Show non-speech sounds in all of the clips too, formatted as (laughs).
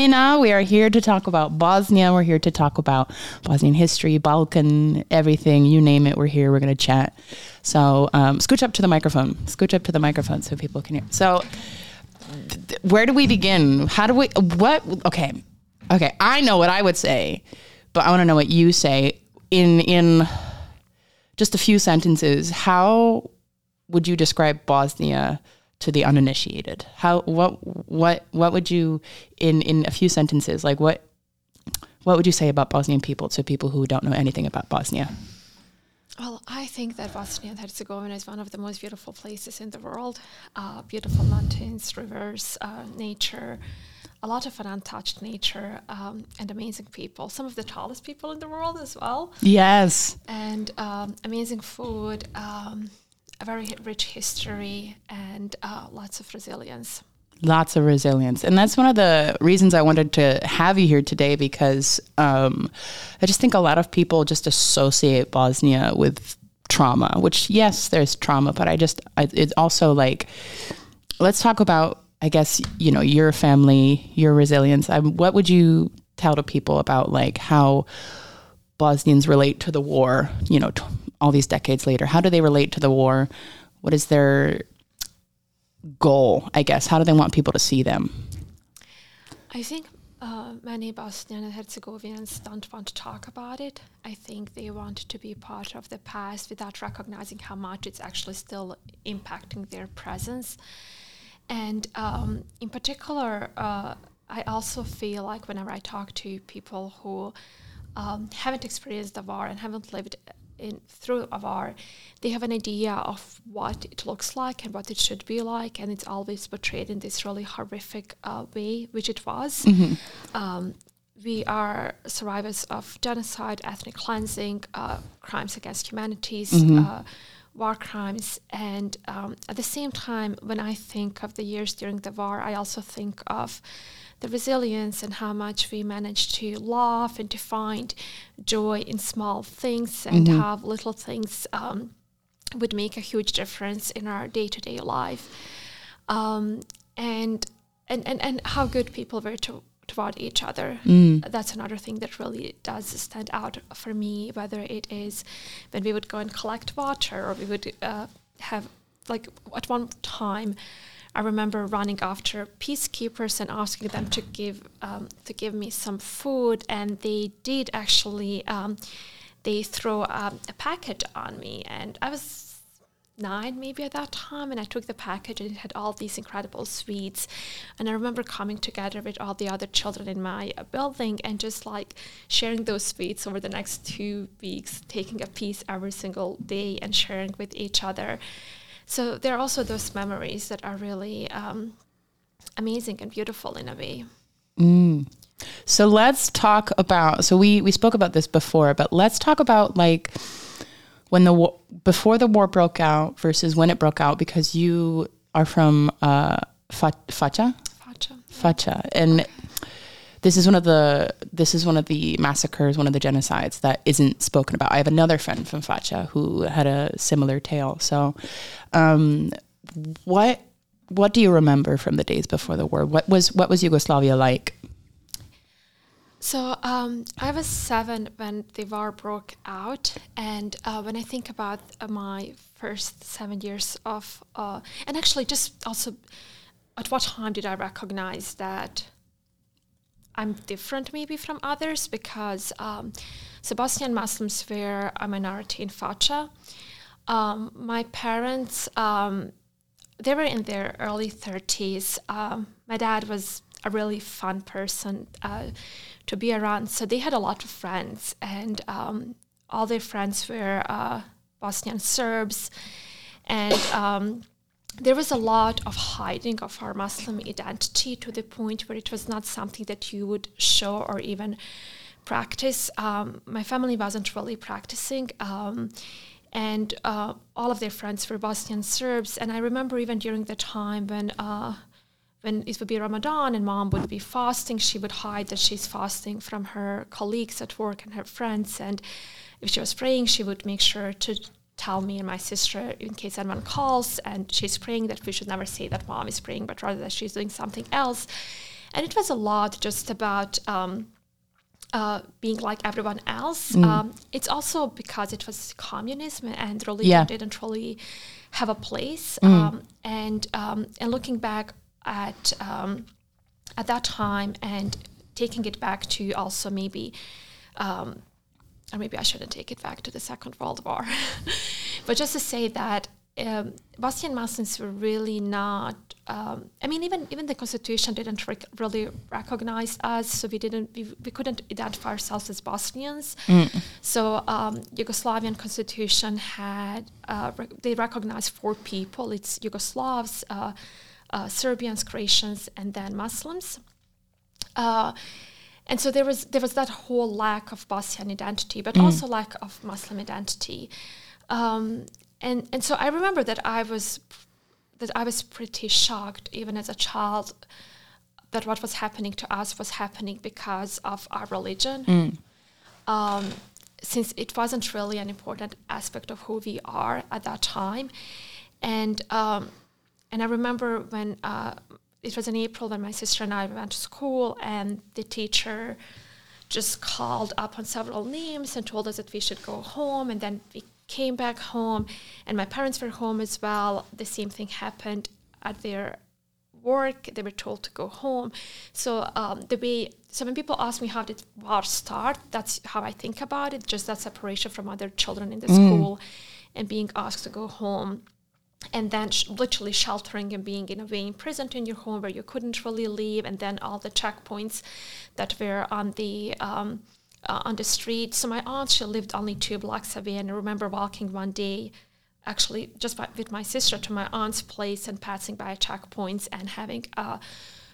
We are here to talk about Bosnia. We're here to talk about Bosnian history, Balkan, everything. You name it, we're here. We're going to chat. So um, scooch up to the microphone. Scooch up to the microphone so people can hear. So, th- where do we begin? How do we, what, okay. Okay. I know what I would say, but I want to know what you say in, in just a few sentences. How would you describe Bosnia? To the uninitiated? How what what what would you in in a few sentences like what what would you say about Bosnian people to people who don't know anything about Bosnia? Well, I think that Bosnia and Herzegovina is one of the most beautiful places in the world. Uh, beautiful mountains, rivers, uh, nature, a lot of an untouched nature, um, and amazing people. Some of the tallest people in the world as well. Yes. And um, amazing food. Um, a very rich history and uh, lots of resilience. Lots of resilience. And that's one of the reasons I wanted to have you here today because um, I just think a lot of people just associate Bosnia with trauma, which, yes, there's trauma, but I just, I, it's also like, let's talk about, I guess, you know, your family, your resilience. Um, what would you tell to people about like how Bosnians relate to the war, you know, t- all these decades later? How do they relate to the war? What is their goal, I guess? How do they want people to see them? I think uh, many Bosnian and Herzegovinians don't want to talk about it. I think they want to be part of the past without recognizing how much it's actually still impacting their presence. And um, in particular, uh, I also feel like whenever I talk to people who um, haven't experienced the war and haven't lived in through Avar, they have an idea of what it looks like and what it should be like, and it's always portrayed in this really horrific uh, way, which it was. Mm-hmm. Um, we are survivors of genocide, ethnic cleansing, uh, crimes against humanities. Mm-hmm. Uh, war crimes. And um, at the same time, when I think of the years during the war, I also think of the resilience and how much we manage to laugh and to find joy in small things and mm-hmm. have little things um, would make a huge difference in our day-to-day life um, and, and and and how good people were to toward each other. Mm. That's another thing that really does stand out for me, whether it is when we would go and collect water or we would uh, have, like, at one time, I remember running after peacekeepers and asking them to give um, to give me some food, and they did actually. Um, they throw um, a package on me, and I was nine maybe at that time and i took the package and it had all these incredible sweets and i remember coming together with all the other children in my uh, building and just like sharing those sweets over the next two weeks taking a piece every single day and sharing with each other so there are also those memories that are really um, amazing and beautiful in a way. Mm. So let's talk about. So we we spoke about this before, but let's talk about like when the war before the war broke out versus when it broke out, because you are from uh, Foča. Foča. Foča, and this is one of the this is one of the massacres, one of the genocides that isn't spoken about. I have another friend from Foča who had a similar tale. So, um, what what do you remember from the days before the war? What was what was Yugoslavia like? So um, I was seven when the war broke out, and uh, when I think about uh, my first seven years of, uh, and actually just also, at what time did I recognize that I'm different maybe from others because um, Muslims were a minority in Foča. Um, my parents, um, they were in their early 30s. Um, my dad was a really fun person uh, to be around, so they had a lot of friends, and um, all their friends were uh, Bosnian Serbs, and um, there was a lot of hiding of our Muslim identity to the point where it was not something that you would show or even practice. Um, my family wasn't really practicing. Um, and uh, all of their friends were Bosnian Serbs. And I remember even during the time when uh, when it would be Ramadan and mom would be fasting, she would hide that she's fasting from her colleagues at work and her friends. And if she was praying, she would make sure to tell me and my sister in case anyone calls and she's praying that we should never say that mom is praying, but rather that she's doing something else. and it was a lot just about um, uh, being like everyone else. Mm. Um, it's also because it was communism and religion yeah. didn't really have a place. Mm. Um, and um, and looking back at um, at that time and taking it back to also maybe. Um, or maybe I shouldn't take it back to the Second World War, (laughs) but just to say that um, Bosnian Muslims were really not. Um, I mean, even even the constitution didn't rec- really recognize us, so we didn't we, we couldn't identify ourselves as Bosnians. Mm. So um, Yugoslavian constitution had uh, re- they recognized four people. It's Yugoslavs, uh, uh, Serbians, Croatians, and then Muslims. And so there was there was that whole lack of Bosnian identity, but mm. also lack of Muslim identity. Um, and and so I remember that I was that I was pretty shocked even as a child that what was happening to us was happening because of our religion. Mm. Um, since it wasn't really an important aspect of who we are at that time, and um, and I remember when uh, it was in April when my sister and I went to school, and the teacher just called up on several names and told us that we should go home, and then we came back home and my parents were home as well. The same thing happened at their work. They were told to go home. So um, the way so when people ask me how did war start that's how i think about it just that separation from other children in the mm. school and being asked to go home and then sh- literally sheltering and being in a way imprisoned in your home where you couldn't really leave and then all the checkpoints that were on the um, uh, on the street. So my aunt, she lived only two blocks away, and I remember walking one day, actually just by, with my sister to my aunt's place and passing by checkpoints and having a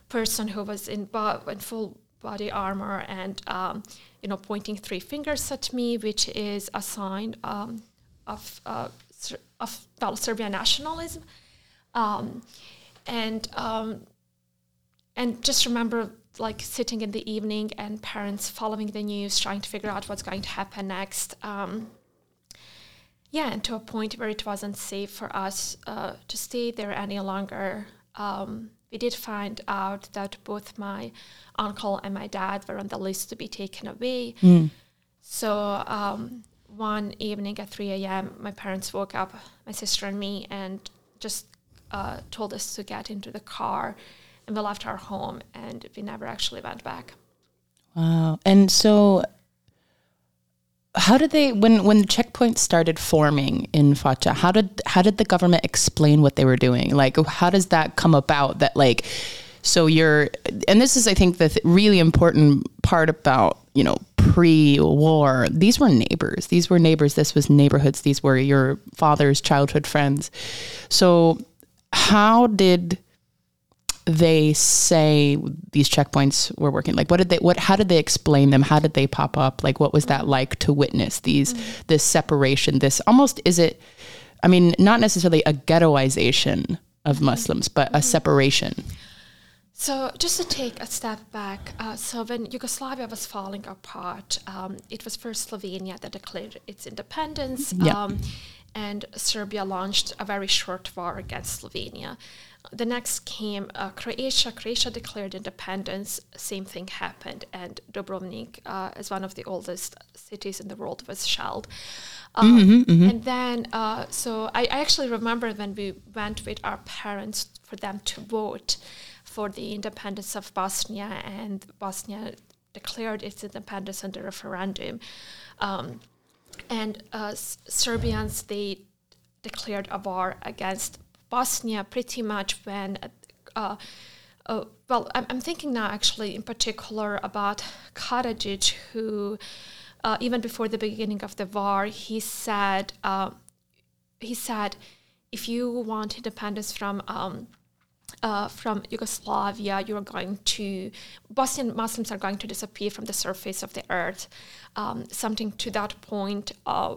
person who was in, bo- in full body armor and um, you know pointing three fingers at me, which is a sign um, of uh, of well, Serbian nationalism, um, and um, and just remember like sitting in the evening and parents following the news, trying to figure out what's going to happen next. Um, yeah, and to a point where it wasn't safe for us uh, to stay there any longer. Um, we did find out that both my uncle and my dad were on the list to be taken away. Mm. So um, one evening at 3 a.m., my parents woke up, my sister and me, and just uh, told us to get into the car and we left our home and we never actually went back. Wow. And so how did they when when the checkpoints started forming in Foča, how did how did the government explain what they were doing? Like how does that come about that like so you're and this is I think the th- really important part about, you know, pre-war. These were neighbors. These were neighbors. This was neighborhoods. These were your father's childhood friends. So how did they say these checkpoints were working like what did they what how did they explain them how did they pop up like what was that mm-hmm. like to witness these mm-hmm. this separation this almost is it i mean not necessarily a ghettoization of mm-hmm. muslims but mm-hmm. a separation so just to take a step back, uh, so when Yugoslavia was falling apart, um, it was first Slovenia that declared its independence, um, and Serbia launched a very short war against Slovenia. The next came uh, Croatia. Croatia declared independence. Same thing happened, and Dubrovnik, uh, as one of the oldest cities in the world, was shelled. Um, mm-hmm, mm-hmm. And then, uh, so I, I, actually remember when we went with our parents for them to vote for the independence of Bosnia, and Bosnia declared its independence in the referendum. Um, and uh, Serbians, they declared a war against Bosnia pretty much when, uh, uh, well, I'm, I'm, thinking now actually in particular about Karadzic, who uh, even before the beginning of the war, he said, uh, he said, if you want independence from um, uh, from Yugoslavia, you are going to Bosnian Muslims are going to disappear from the surface of the earth. Um, something to that point.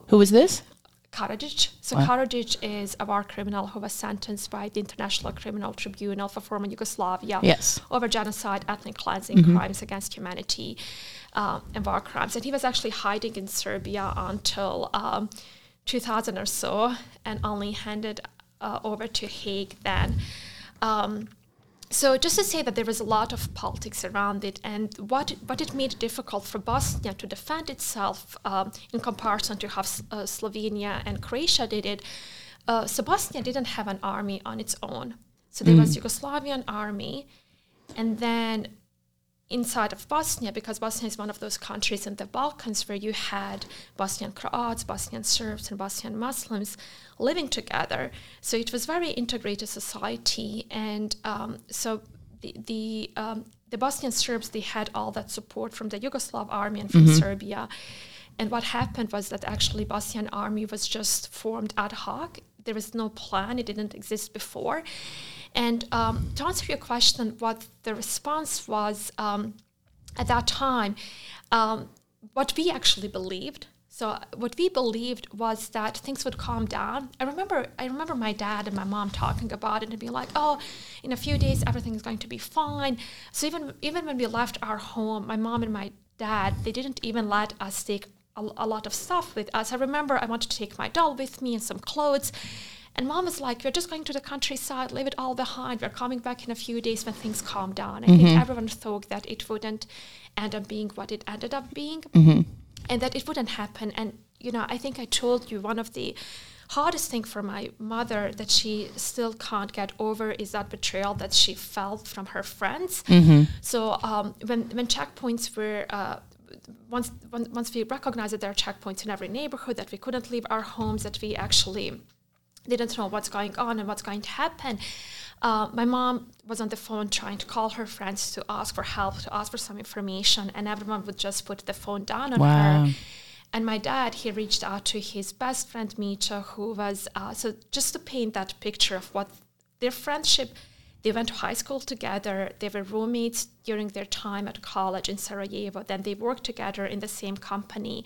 Who was this? Karadzic. So wow. Karadzic is a war criminal who was sentenced by the International Criminal Tribunal for former Yugoslavia yes. over genocide, ethnic cleansing, mm-hmm. crimes against humanity, um, and war crimes. And he was actually hiding in Serbia until um, 2000 or so, and only handed uh, over to Hague then. Um, so just to say that there was a lot of politics around it, and what what it made difficult for Bosnia to defend itself um, in comparison to how uh, Slovenia and Croatia did it. Uh, so Bosnia didn't have an army on its own. So there mm. was Yugoslavian army, and then inside of Bosnia, because Bosnia is one of those countries in the Balkans where you had Bosnian Croats, Bosnian Serbs, and Bosnian Muslims living together. So it was very integrated society, and um, so the the, um, the Bosnian Serbs they had all that support from the Yugoslav army and from mm-hmm. Serbia. And what happened was that actually Bosnian army was just formed ad hoc. There was no plan; it didn't exist before and um, to answer your question, what the response was um, at that time, um, what we actually believed. So what we believed was that things would calm down. I remember, I remember my dad and my mom talking about it and being like, "Oh, in a few days everything is going to be fine." So even even when we left our home, my mom and my dad they didn't even let us take a, a lot of stuff with us. I remember I wanted to take my doll with me and some clothes, and mom was like, we're just going to the countryside, leave it all behind. We're coming back in a few days when things calm down. I mm-hmm. think everyone thought that it wouldn't end up being what it ended up being mm-hmm. And that it wouldn't happen. And, you know, I think I told you one of the hardest thing for my mother that she still can't get over is that betrayal that she felt from her friends. Mm-hmm. So um, when, when checkpoints were uh, once once we recognized that there are checkpoints in every neighborhood, that we couldn't leave our homes, that we actually didn't know what's going on and what's going to happen. Uh, my mom was on the phone trying to call her friends to ask for help, to ask for some information, and everyone would just put the phone down on wow. her. And my dad, he reached out to his best friend Mita, who was uh, so just to paint that picture of what their friendship. They went to high school together. They were roommates during their time at college in Sarajevo. Then they worked together in the same company.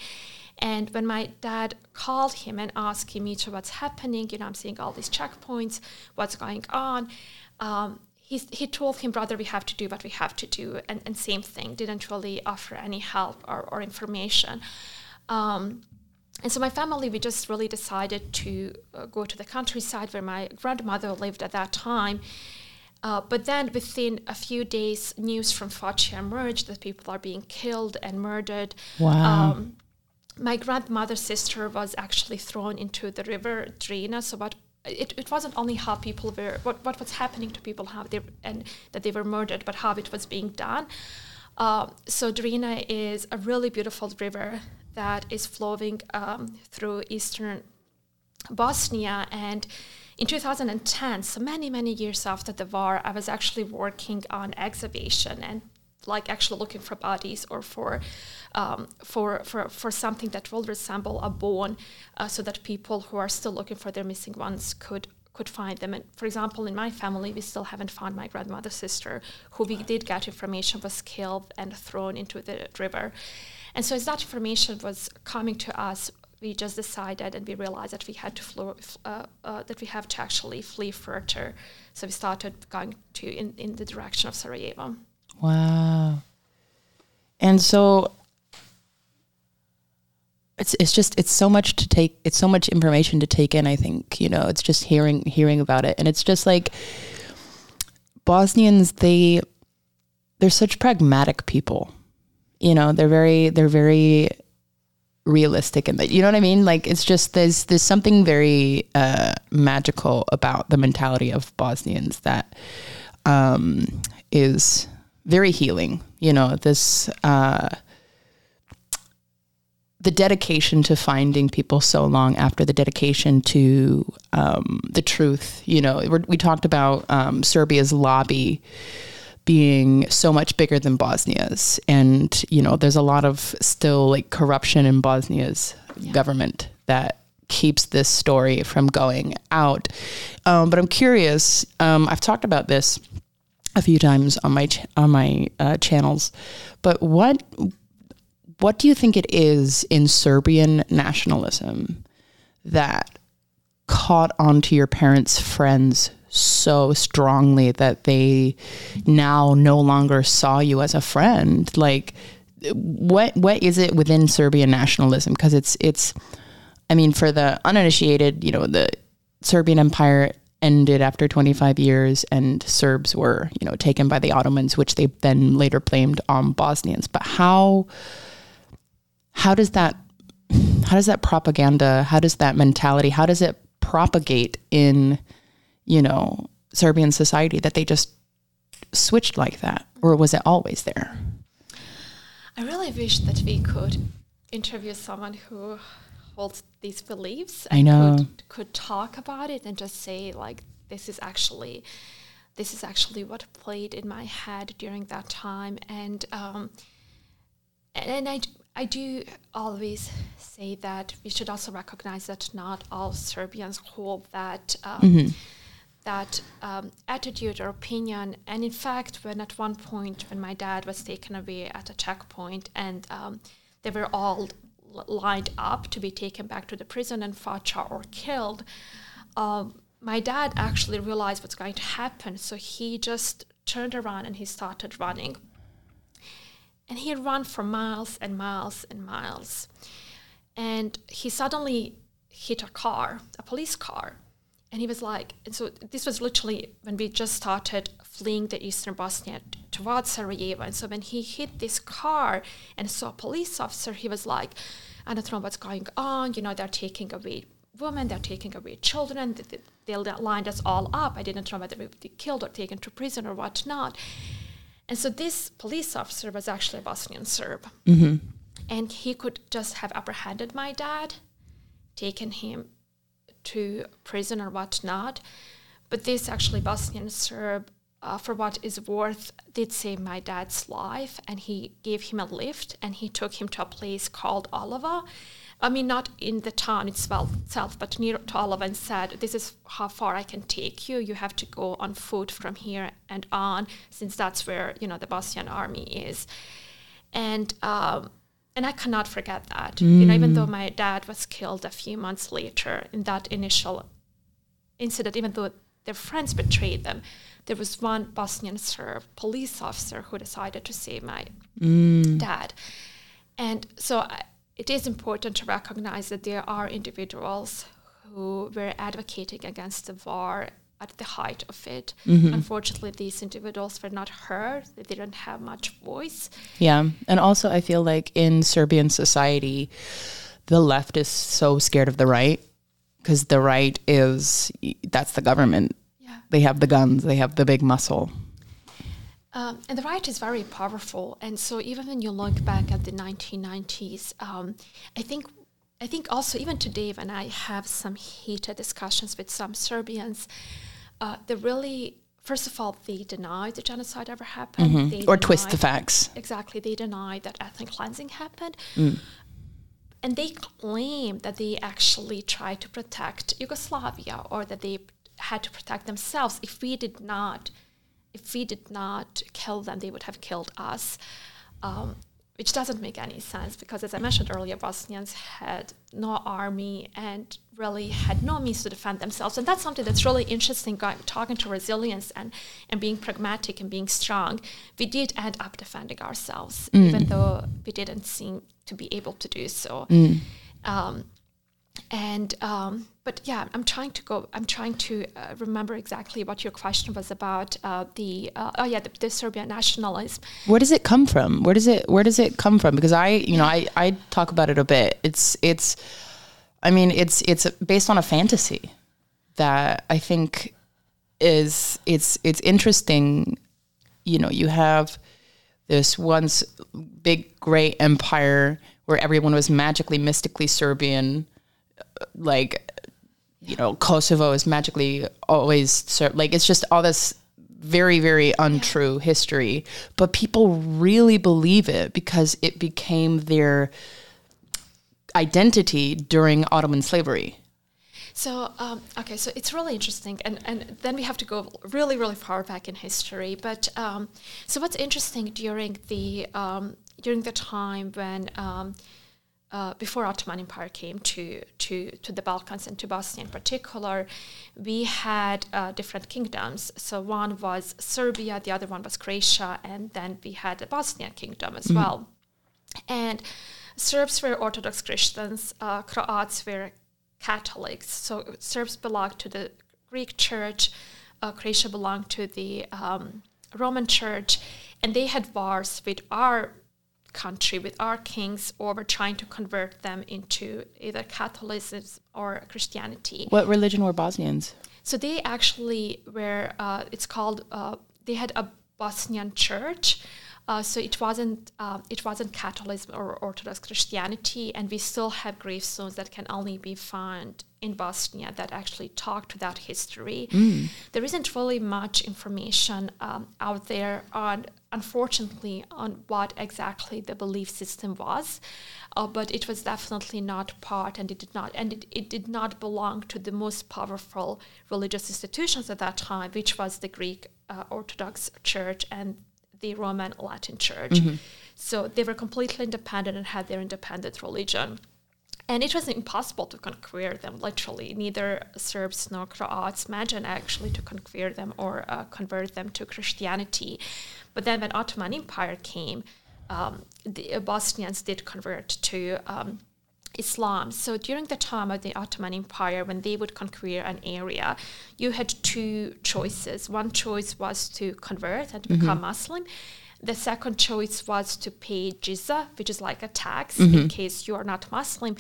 And when my dad called him and asked him, Mitra, what's happening? You know, I'm seeing all these checkpoints. What's going on? Um, he, he told him, brother, we have to do what we have to do. And, and same thing, didn't really offer any help or, or information. Um, and so my family, we just really decided to uh, go to the countryside where my grandmother lived at that time. Uh, but then within a few days, news from Foča emerged that people are being killed and murdered. Wow. Um, my grandmother's sister was actually thrown into the river Drina. So what it, it wasn't only how people were what, what was happening to people how they and that they were murdered, but how it was being done. Uh, so Drina is a really beautiful river that is flowing um, through eastern Bosnia and in 2010 so many many years after the war i was actually working on excavation and like actually looking for bodies or for um, for, for for something that will resemble a bone, uh, so that people who are still looking for their missing ones could could find them. And for example, in my family, we still haven't found my grandmother's sister, who we did get information was killed and thrown into the river. And so as that information was coming to us, we just decided and we realized that we had to flo- uh, uh, that we have to actually flee further. So we started going to in, in the direction of Sarajevo. Wow. And so it's it's just it's so much to take it's so much information to take in i think you know it's just hearing hearing about it. And it's just like bosnians they they're such pragmatic people. You know they're very they're very realistic and that you know what i mean? Like it's just there's there's something very uh magical about the mentality of bosnians that um is very healing. You know, this uh, the dedication to finding people so long after the dedication to um, the truth. You know, we talked about um, Serbia's lobby being so much bigger than Bosnia's, and you know, there's a lot of still like corruption in Bosnia's yeah. government that keeps this story from going out. Um, but I'm curious. Um, I've talked about this a few times on my ch- on my uh, channels. But what what do you think it is in Serbian nationalism that caught onto your parents' friends so strongly that they now no longer saw you as a friend? Like what what is it within Serbian nationalism? Because it's it's I mean, for the uninitiated, you know, the Serbian Empire ended after 25 years and Serbs were, you know, taken by the Ottomans, which they then later blamed on Bosnians. But how how does that how does that propaganda, how does that mentality, how does it propagate in, you know, Serbian society that they just switched like that? Or was it always there? I really wish that we could interview someone who holds these beliefs I know. Could, could talk about it and just say like this is actually this is actually what played in my head during that time and um, and I, I do always say that we should also recognize that not all Serbians hold that um, mm-hmm. that um, attitude or opinion. And in fact, when at one point when my dad was taken away at a checkpoint and um, they were all lined up to be taken back to the prison and Foča or killed, um, my dad actually realized what's going to happen. So he just turned around and he started running. And he ran for miles and miles and miles. And he suddenly hit a car, a police car. And he was like, and so this was literally when we just started fleeing the eastern Bosnia towards Sarajevo. And so when he hit this car and saw a police officer, he was like, I don't know what's going on. You know, they're taking away women, they're taking away children. They, they lined us all up. I didn't know whether we would be killed or taken to prison or whatnot. And so this police officer was actually a Bosnian Serb. Mm-hmm. And he could just have apprehended my dad, taken him to prison or whatnot. But this actually Bosnian Serb uh, for what is worth, did save my dad's life, and he gave him a lift, and he took him to a place called Olovo. I mean, not in the town itself, but near to Olovo, and said, "This is how far I can take you. You have to go on foot from here and on, since that's where you know the Bosnian army is." And um, and I cannot forget that. Mm. You know, even though my dad was killed a few months later in that initial incident, even though their friends betrayed them, there was one Bosnian Serb police officer who decided to save my mm. dad. And so I, it is important to recognize that there are individuals who were advocating against the war at the height of it. Mm-hmm. Unfortunately, these individuals were not heard, they didn't have much voice. Yeah. And also, I feel like in Serbian society, the left is so scared of the right because the right is that's the government Yeah. they have the guns, they have the big muscle. Um, and the right is very powerful. And so even when you look back at the 1990s, um, I think I think also even today when I have some heated discussions with some Serbians, uh, they really first of all they deny the genocide ever happened mm-hmm. or twist the facts. Exactly, they deny that ethnic cleansing happened. Mm. And they claim that they actually tried to protect Yugoslavia or that they had to protect themselves. If we did not, if we did not kill them, they would have killed us. Um, which doesn't make any sense because, as I mentioned earlier, Bosnians had no army and really had no means to defend themselves. And that's something that's really interesting going, talking to resilience and, and being pragmatic and being strong. We did end up defending ourselves, mm. even though we didn't seem to be able to do so. Mm. Um, and um, but yeah, I'm trying to go. I'm trying to uh, remember exactly what your question was about. Uh, the uh, oh yeah, the, the, Serbian nationalism. Where does it come from? Where does it Where does it come from? Because I, you know, I I talk about it a bit. It's it's, I mean, it's it's based on a fantasy that I think is it's it's interesting. You know, you have this once big great empire where everyone was magically mystically Serbian like you know Kosovo is magically always served. Like it's just all this very very untrue history, but people really believe it because it became their identity during Ottoman slavery. So um, okay, so it's really interesting, and and then we have to go really really far back in history. But um, so what's interesting during the um, during the time when um, uh, before Ottoman Empire came to, to, to the Balkans and to Bosnia in particular, we had uh, different kingdoms. So one was Serbia, the other one was Croatia, and then we had the Bosnia kingdom as mm-hmm. well. And Serbs were Orthodox Christians, uh, Croats were Catholics. So Serbs belonged to the Greek church. Uh, Croatia belonged to the um, Roman church, and they had wars with our country, with our kings, over trying to convert them into either Catholicism or Christianity. What religion were Bosnians? So they actually were. Uh, it's called. Uh, they had a Bosnian church. Uh, so it wasn't uh, it wasn't Catholicism or Orthodox Christianity, and we still have gravestones that can only be found in Bosnia that actually talked about history. Mm. There isn't really much information um, out there on, unfortunately, on what exactly the belief system was, uh, but it was definitely not part, and it did not, and it, it did not belong to the most powerful religious institutions at that time, which was the Greek uh, Orthodox Church and the Roman Latin Church. Mm-hmm. So they were completely independent and had their independent religion. And it was impossible to conquer them, literally. Neither Serbs nor Croats managed actually to conquer them or uh, convert them to Christianity. But then when Ottoman Empire came, um, the Bosnians did convert to um, Islam. So during the time of the Ottoman Empire, when they would conquer an area, you had two choices. One choice was to convert and mm-hmm. become Muslim. The second choice was to pay jizya, which is like a tax mm-hmm. in case you are not Muslim.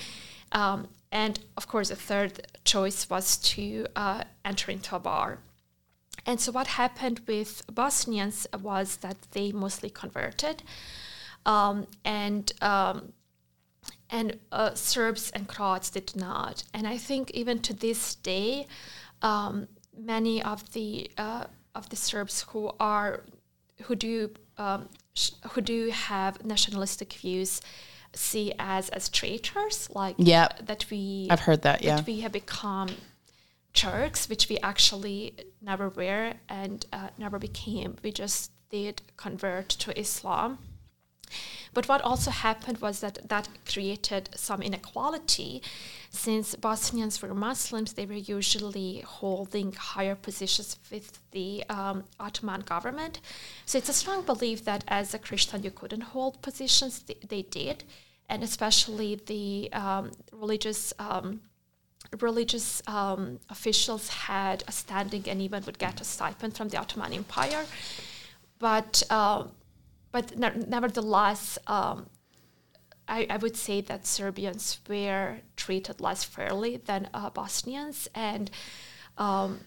Um, and of course, the third choice was to uh, enter into a bar. And so, what happened with Bosnians was that they mostly converted. Um, and um, and uh, Serbs and Croats did not. And I think even to this day, um, many of the uh, of the Serbs who are who do um, sh- who do have nationalistic views see as as traitors, like yeah, that we I've heard that yeah that we have become Turks, which we actually never were and uh, never became. We just did convert to Islam. But what also happened was that that created some inequality. Since Bosnians were Muslims, they were usually holding higher positions with the um, Ottoman government. So it's a strong belief that as a Christian, you couldn't hold positions. They, they did. And especially the um, religious. Um, religious um, officials had a standing and even would get a stipend from the Ottoman Empire. But uh, but ne- nevertheless, um, I, I, would say that Serbians were treated less fairly than uh, Bosnians, and um,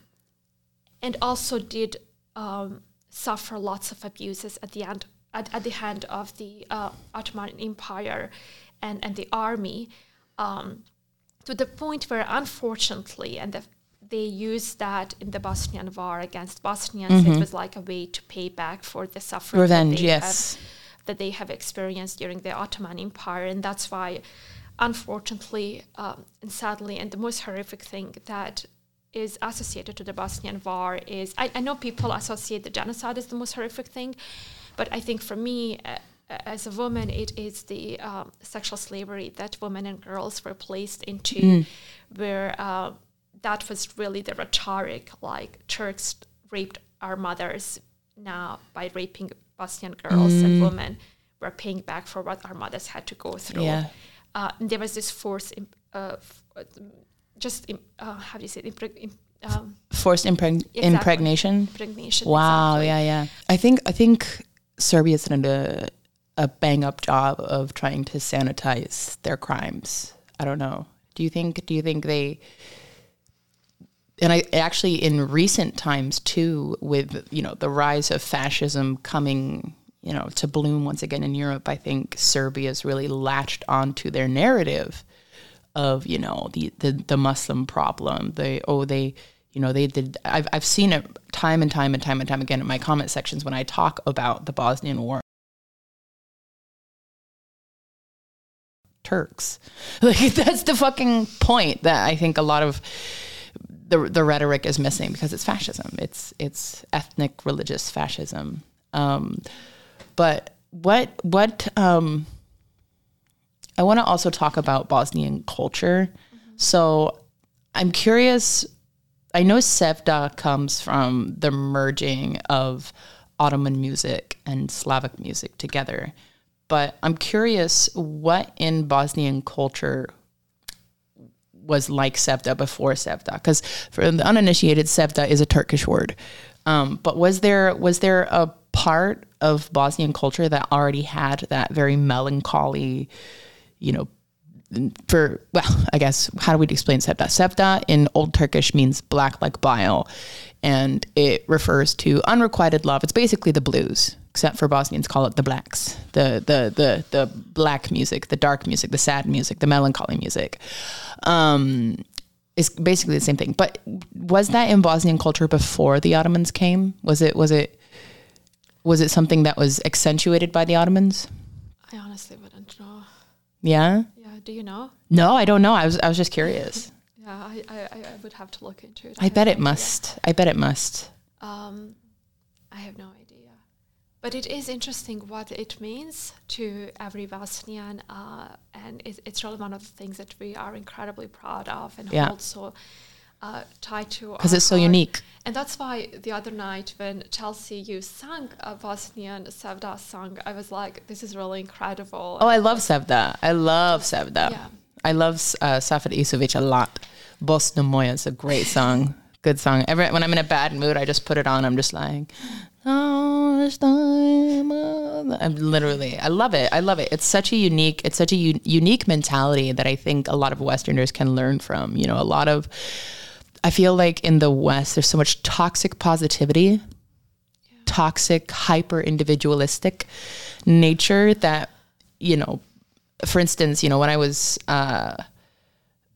and also did um, suffer lots of abuses at the end at, at the hand of the uh, Ottoman Empire and and the army. Um, to the point where, unfortunately, and the they used that in the Bosnian War against Bosnians. Mm-hmm. It was like a way to pay back for the suffering revenge, that yes, have, that they have experienced during the Ottoman Empire, and that's why, unfortunately um, and sadly, and the most horrific thing that is associated to the Bosnian War is I, I know people associate the genocide as the most horrific thing, but I think for me. Uh, as a woman, it is the um, sexual slavery that women and girls were placed into, mm. where uh, that was really the rhetoric like Turks raped our mothers now by raping Bosnian girls mm. and women we're paying back for what our mothers had to go through. Yeah. Uh, there was this force, uh, just uh, how do you say it? Impre- um, Forced impreg- exactly. impregnation. Impregnation. Wow. Exactly. Yeah. Yeah. I think I think Serbia's done a, a bang up job of trying to sanitize their crimes. I don't know. Do you think? Do you think they? And I actually in recent times too, with you know the rise of fascism coming you know to bloom once again in Europe, I think Serbia's really latched onto their narrative of you know the the, the Muslim problem. They oh they you know they did. I've I've seen it time and time and time and time again in my comment sections when I talk about the Bosnian War. Turks, (laughs) like that's the fucking point that I think a lot of the the rhetoric is missing because it's fascism. It's it's ethnic religious fascism. Um, but what what um, I want to also talk about Bosnian culture. Mm-hmm. So I'm curious. I know Sevda comes from the merging of Ottoman music and Slavic music together. But I'm curious what in Bosnian culture was like Sevda before Sevda? Because for the uninitiated, Sevda is a Turkish word. Um, but was there was there a part of Bosnian culture that already had that very melancholy, you know, for well, I guess how do we explain Sevda? Sevda in Old Turkish means black like bile, and it refers to unrequited love. It's basically the blues, except for Bosnians call it the blacks, the the the the black music, the dark music, the sad music, the melancholy music. Um, it's basically the same thing. But was that in Bosnian culture before the Ottomans came? Was it was it was it something that was accentuated by the Ottomans? I honestly wouldn't know. Yeah. Yeah, do you know? No, I don't know. I was I was just curious. (laughs) Yeah, I, I, I would have to look into it. I bet it must. I bet it must. Um, I have no idea. But it is interesting what it means to every Bosnian, uh, and it, it's really one of the things that we are incredibly proud of and Yeah. hold so uh, tied to. Because it's so unique. And that's why the other night when Chelsea, you sang a Bosnian Sevda song, I was like, this is really incredible. Oh, I love Sevda. I love Sevda. Yeah. I love uh, Safet Isovic a lot. Bosna Moja is a great song. Good song. Every, when I'm in a bad mood, I just put it on. I'm just like, I'm literally, I love it. I love it. It's such a unique, it's such a u- unique mentality that I think a lot of Westerners can learn from. You know, a lot of, I feel like in the West, there's so much toxic positivity, toxic, hyper individualistic nature that, you know, for instance, you know, when I was, uh,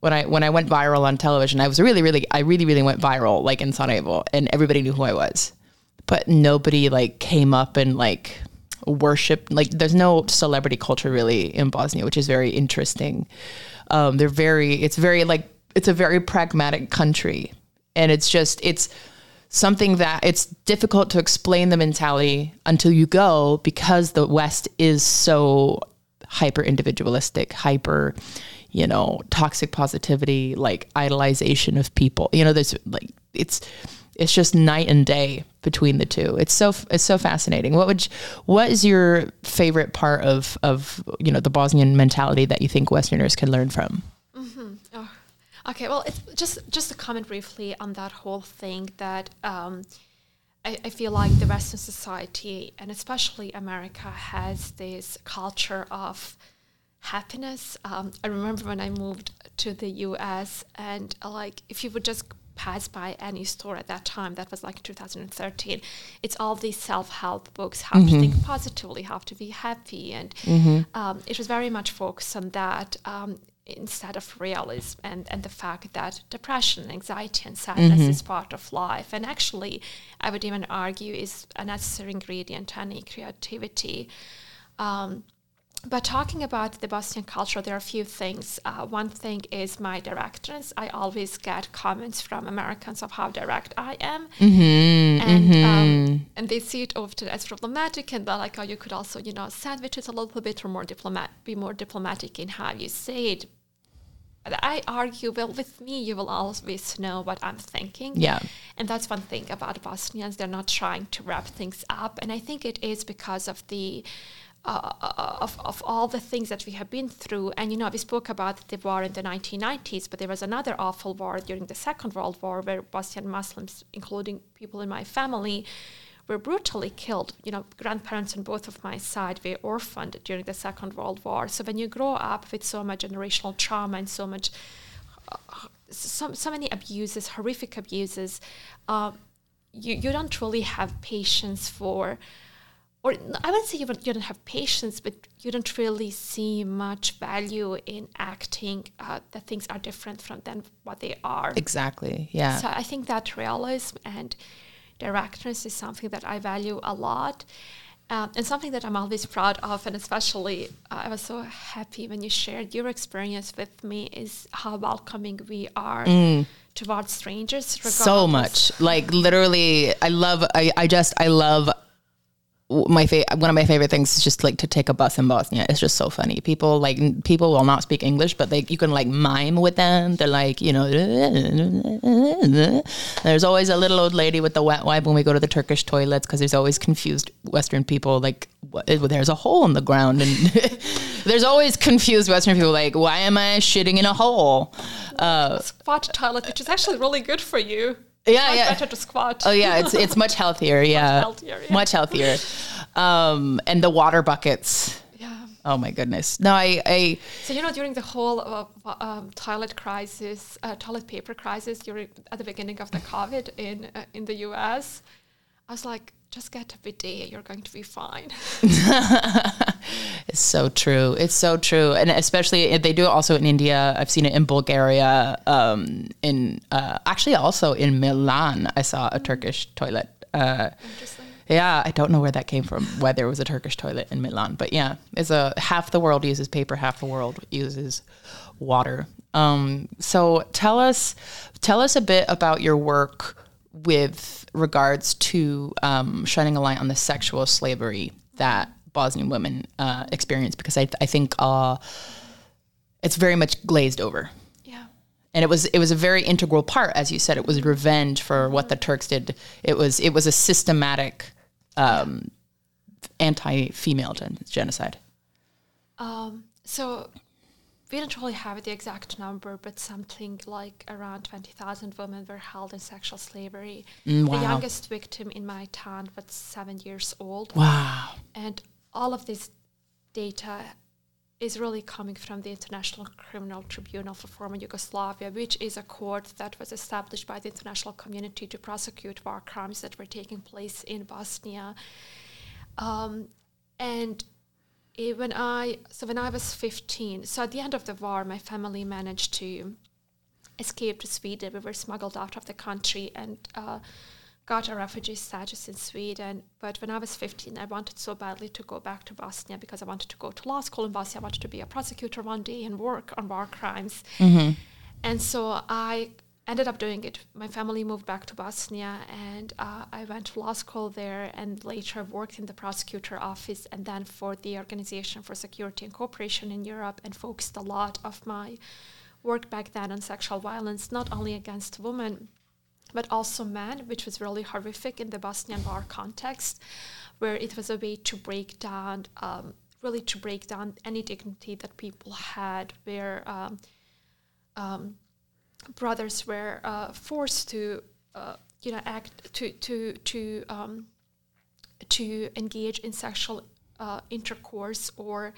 when I when I went viral on television, I was really, really, I really, really went viral, like in Sarajevo, and everybody knew who I was, but nobody like came up and like worshiped. Like, there's no celebrity culture really in Bosnia, which is very interesting. Um, they're very, it's very like, it's a very pragmatic country, and it's just, it's something that it's difficult to explain the mentality until you go because the West is so hyper individualistic, hyper, you know, toxic positivity, like idolization of people. You know, there's like it's it's just night and day between the two. It's so it's so fascinating. What would you, what is your favorite part of of you know the Bosnian mentality that you think Westerners can learn from? Oh, okay. Well, it's just just to comment briefly on that whole thing that um, I, I feel like the Western society and especially America has this culture of happiness. Um, I remember when I moved to the U.S. and like if you would just pass by any store at that time. That was like 2013 it's all these self-help books how to think positively how to be happy and um, it was very much focused on that um, instead of realism and, and the fact that depression, anxiety, and sadness is part of life. And actually, I would even argue is a necessary ingredient to any creativity. Um, but talking about the Bosnian culture, there are a few things. Uh, one thing is my directness. I always get comments from Americans of how direct I am, and Um, and they see it often as problematic. And they're like, "Oh, you could also, you know, sandwich it a little bit, or more diplomat, be more diplomatic in how you say it." But I argue, well, with me, you will always know what I'm thinking. Yeah. And that's one thing about Bosnians. They're not trying to wrap things up. And I think it is because of the uh, of, of all the things that we have been through. And, you know, we spoke about the war in the 1990s, but there was another awful war during the Second World War where Bosnian Muslims, including people in my family, were brutally killed. You know, grandparents on both of my side were orphaned during the Second World War. So when you grow up with so much generational trauma and so much so, so many abuses, horrific abuses, uh, you, you don't really have patience for, or I wouldn't say you don't, you don't have patience, but you don't really see much value in acting uh, that things are different from than what they are. Exactly. Yeah. So I think that realism and directness is something that I value a lot. Um, and something that I'm always proud of, and especially uh, I was so happy when you shared your experience with me, is how welcoming we are towards strangers. so much like literally i love i, I just i love my favorite one of my favorite things is just like to take a bus in bosnia it's just so funny people like people will not speak english but they you can like mime with them they're like you know there's always a little old lady with the wet wipe when we go to the turkish toilets because there's always confused western people like what, there's a hole in the ground, and (laughs) there's always confused Western people like, why am I shitting in a hole? Uh, toilet, which is actually really good for you. Yeah, Much yeah. better to squat. Oh yeah, it's it's much healthier. (laughs) Yeah, much healthier, yeah. much healthier. Um, and the water buckets. yeah. Oh my goodness. No, I, I So you know, during the whole uh, um, toilet crisis, uh, toilet paper crisis, during at the beginning of the COVID in uh, in the US, I was like, just get a bidet, you're going to be fine. (laughs) It's so true. It's so true, and especially they do it also in India. I've seen it in Bulgaria. Um, in uh, actually also in Milan, I saw a Turkish toilet. Uh, Interesting. yeah, I don't know where that came from. Whether it was a Turkish toilet in Milan, but yeah, it's a half the world uses paper, half the world uses water. Um, so tell us, tell us a bit about your work with regards to um, shining a light on the sexual slavery that Bosnian women uh, experience, because I, I think uh, it's very much glazed over. Yeah. and it was it was a very integral part as you said it was revenge for what the turks did. It was it was a systematic um, anti-female gen- genocide. Um, so we don't really have the exact number, but something like around 20,000 women were held in sexual slavery. Mm, The youngest victim in my town was seven years old. wow And all of this data is really coming from the International Criminal Tribunal for former Yugoslavia, which is a court that was established by the international community to prosecute war crimes that were taking place in Bosnia. Um, and when I so when I was 15, so at the end of the war, my family managed to escape to Sweden. We were smuggled out of the country and uh, got a refugee status in Sweden. But when I was 15, I wanted so badly to go back to Bosnia because I wanted to go to law school in Bosnia. I wanted to be a prosecutor one day and work on war crimes. And so I ended up doing it. My family moved back to Bosnia and uh, I went to law school there and later worked in the prosecutor office and then for the Organization for Security and Cooperation in Europe and focused a lot of my work back then on sexual violence, not only against women, but also men, which was really horrific in the Bosnian war context, where it was a way to break down, um, really to break down any dignity that people had, where um, um, brothers were uh, forced to, uh, you know, act to to to um, to engage in sexual uh, intercourse or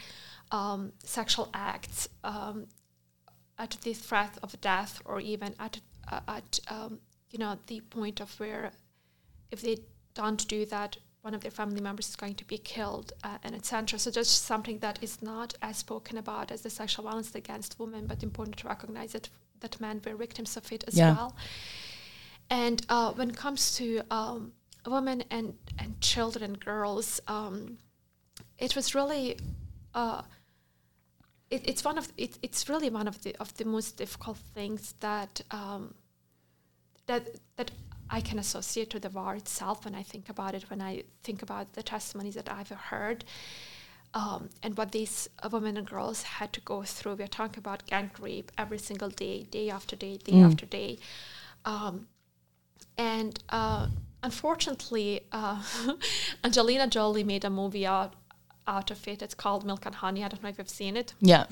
um, sexual acts um, at the threat of death or even at uh, at um, you know the point of where if they don't do that one of their family members is going to be killed uh, and etc so just something that is not as spoken about as the sexual violence against women but important to recognize that that men were victims of it as Yeah. well and uh, when it comes to um, women and, and children and girls, um, it was really, uh, it, it's one of it, it's really one of the of the most difficult things that um, that that I can associate to the war itself when I think about it. When I think about the testimonies that I've heard. Um, and what these uh, women and girls had to go through. We're talking about gang rape every single day, day after day, day after day. Um, and uh, unfortunately, uh, (laughs) Angelina Jolie made a movie out out of it. It's called Milk and Honey. I don't know if you've seen it. yeah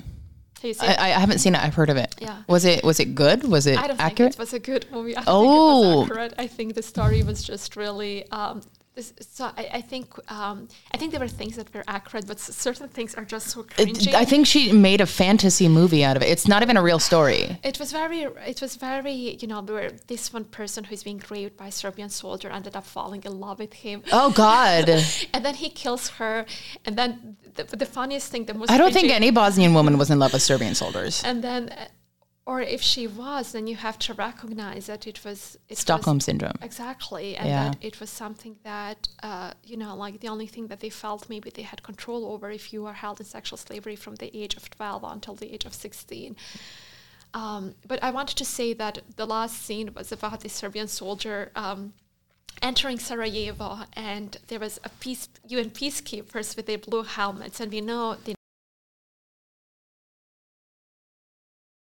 Have you it? I, I haven't seen it i've heard of it Yeah. was it was it good was it I don't accurate think it was a good movie. I Oh. think it was accurate. I think the story was just really. Um, this, so I, I think um, I think there were things that were accurate, but certain things are just so cringy. It- i think she made a fantasy movie out of it it's not even a real story It was very, it was very, you know, where this one person who's being raped by a Serbian soldier ended up falling in love with him. oh god (laughs) And then he kills her. And then the, the funniest thing, the most i don't think any bosnian woman was in love with serbian soldiers And then, or if she was, then you have to recognize that it was it stockholm Was, syndrome exactly, and Yeah. that it was something that uh, you know, like the only thing that they felt maybe they had control over if you were held in sexual slavery from the age of twelve until the age of sixteen. Um, but I wanted to say that the last scene was about the Serbian soldier um, entering Sarajevo, and there was a peace UN peacekeepers with their blue helmets, and we know the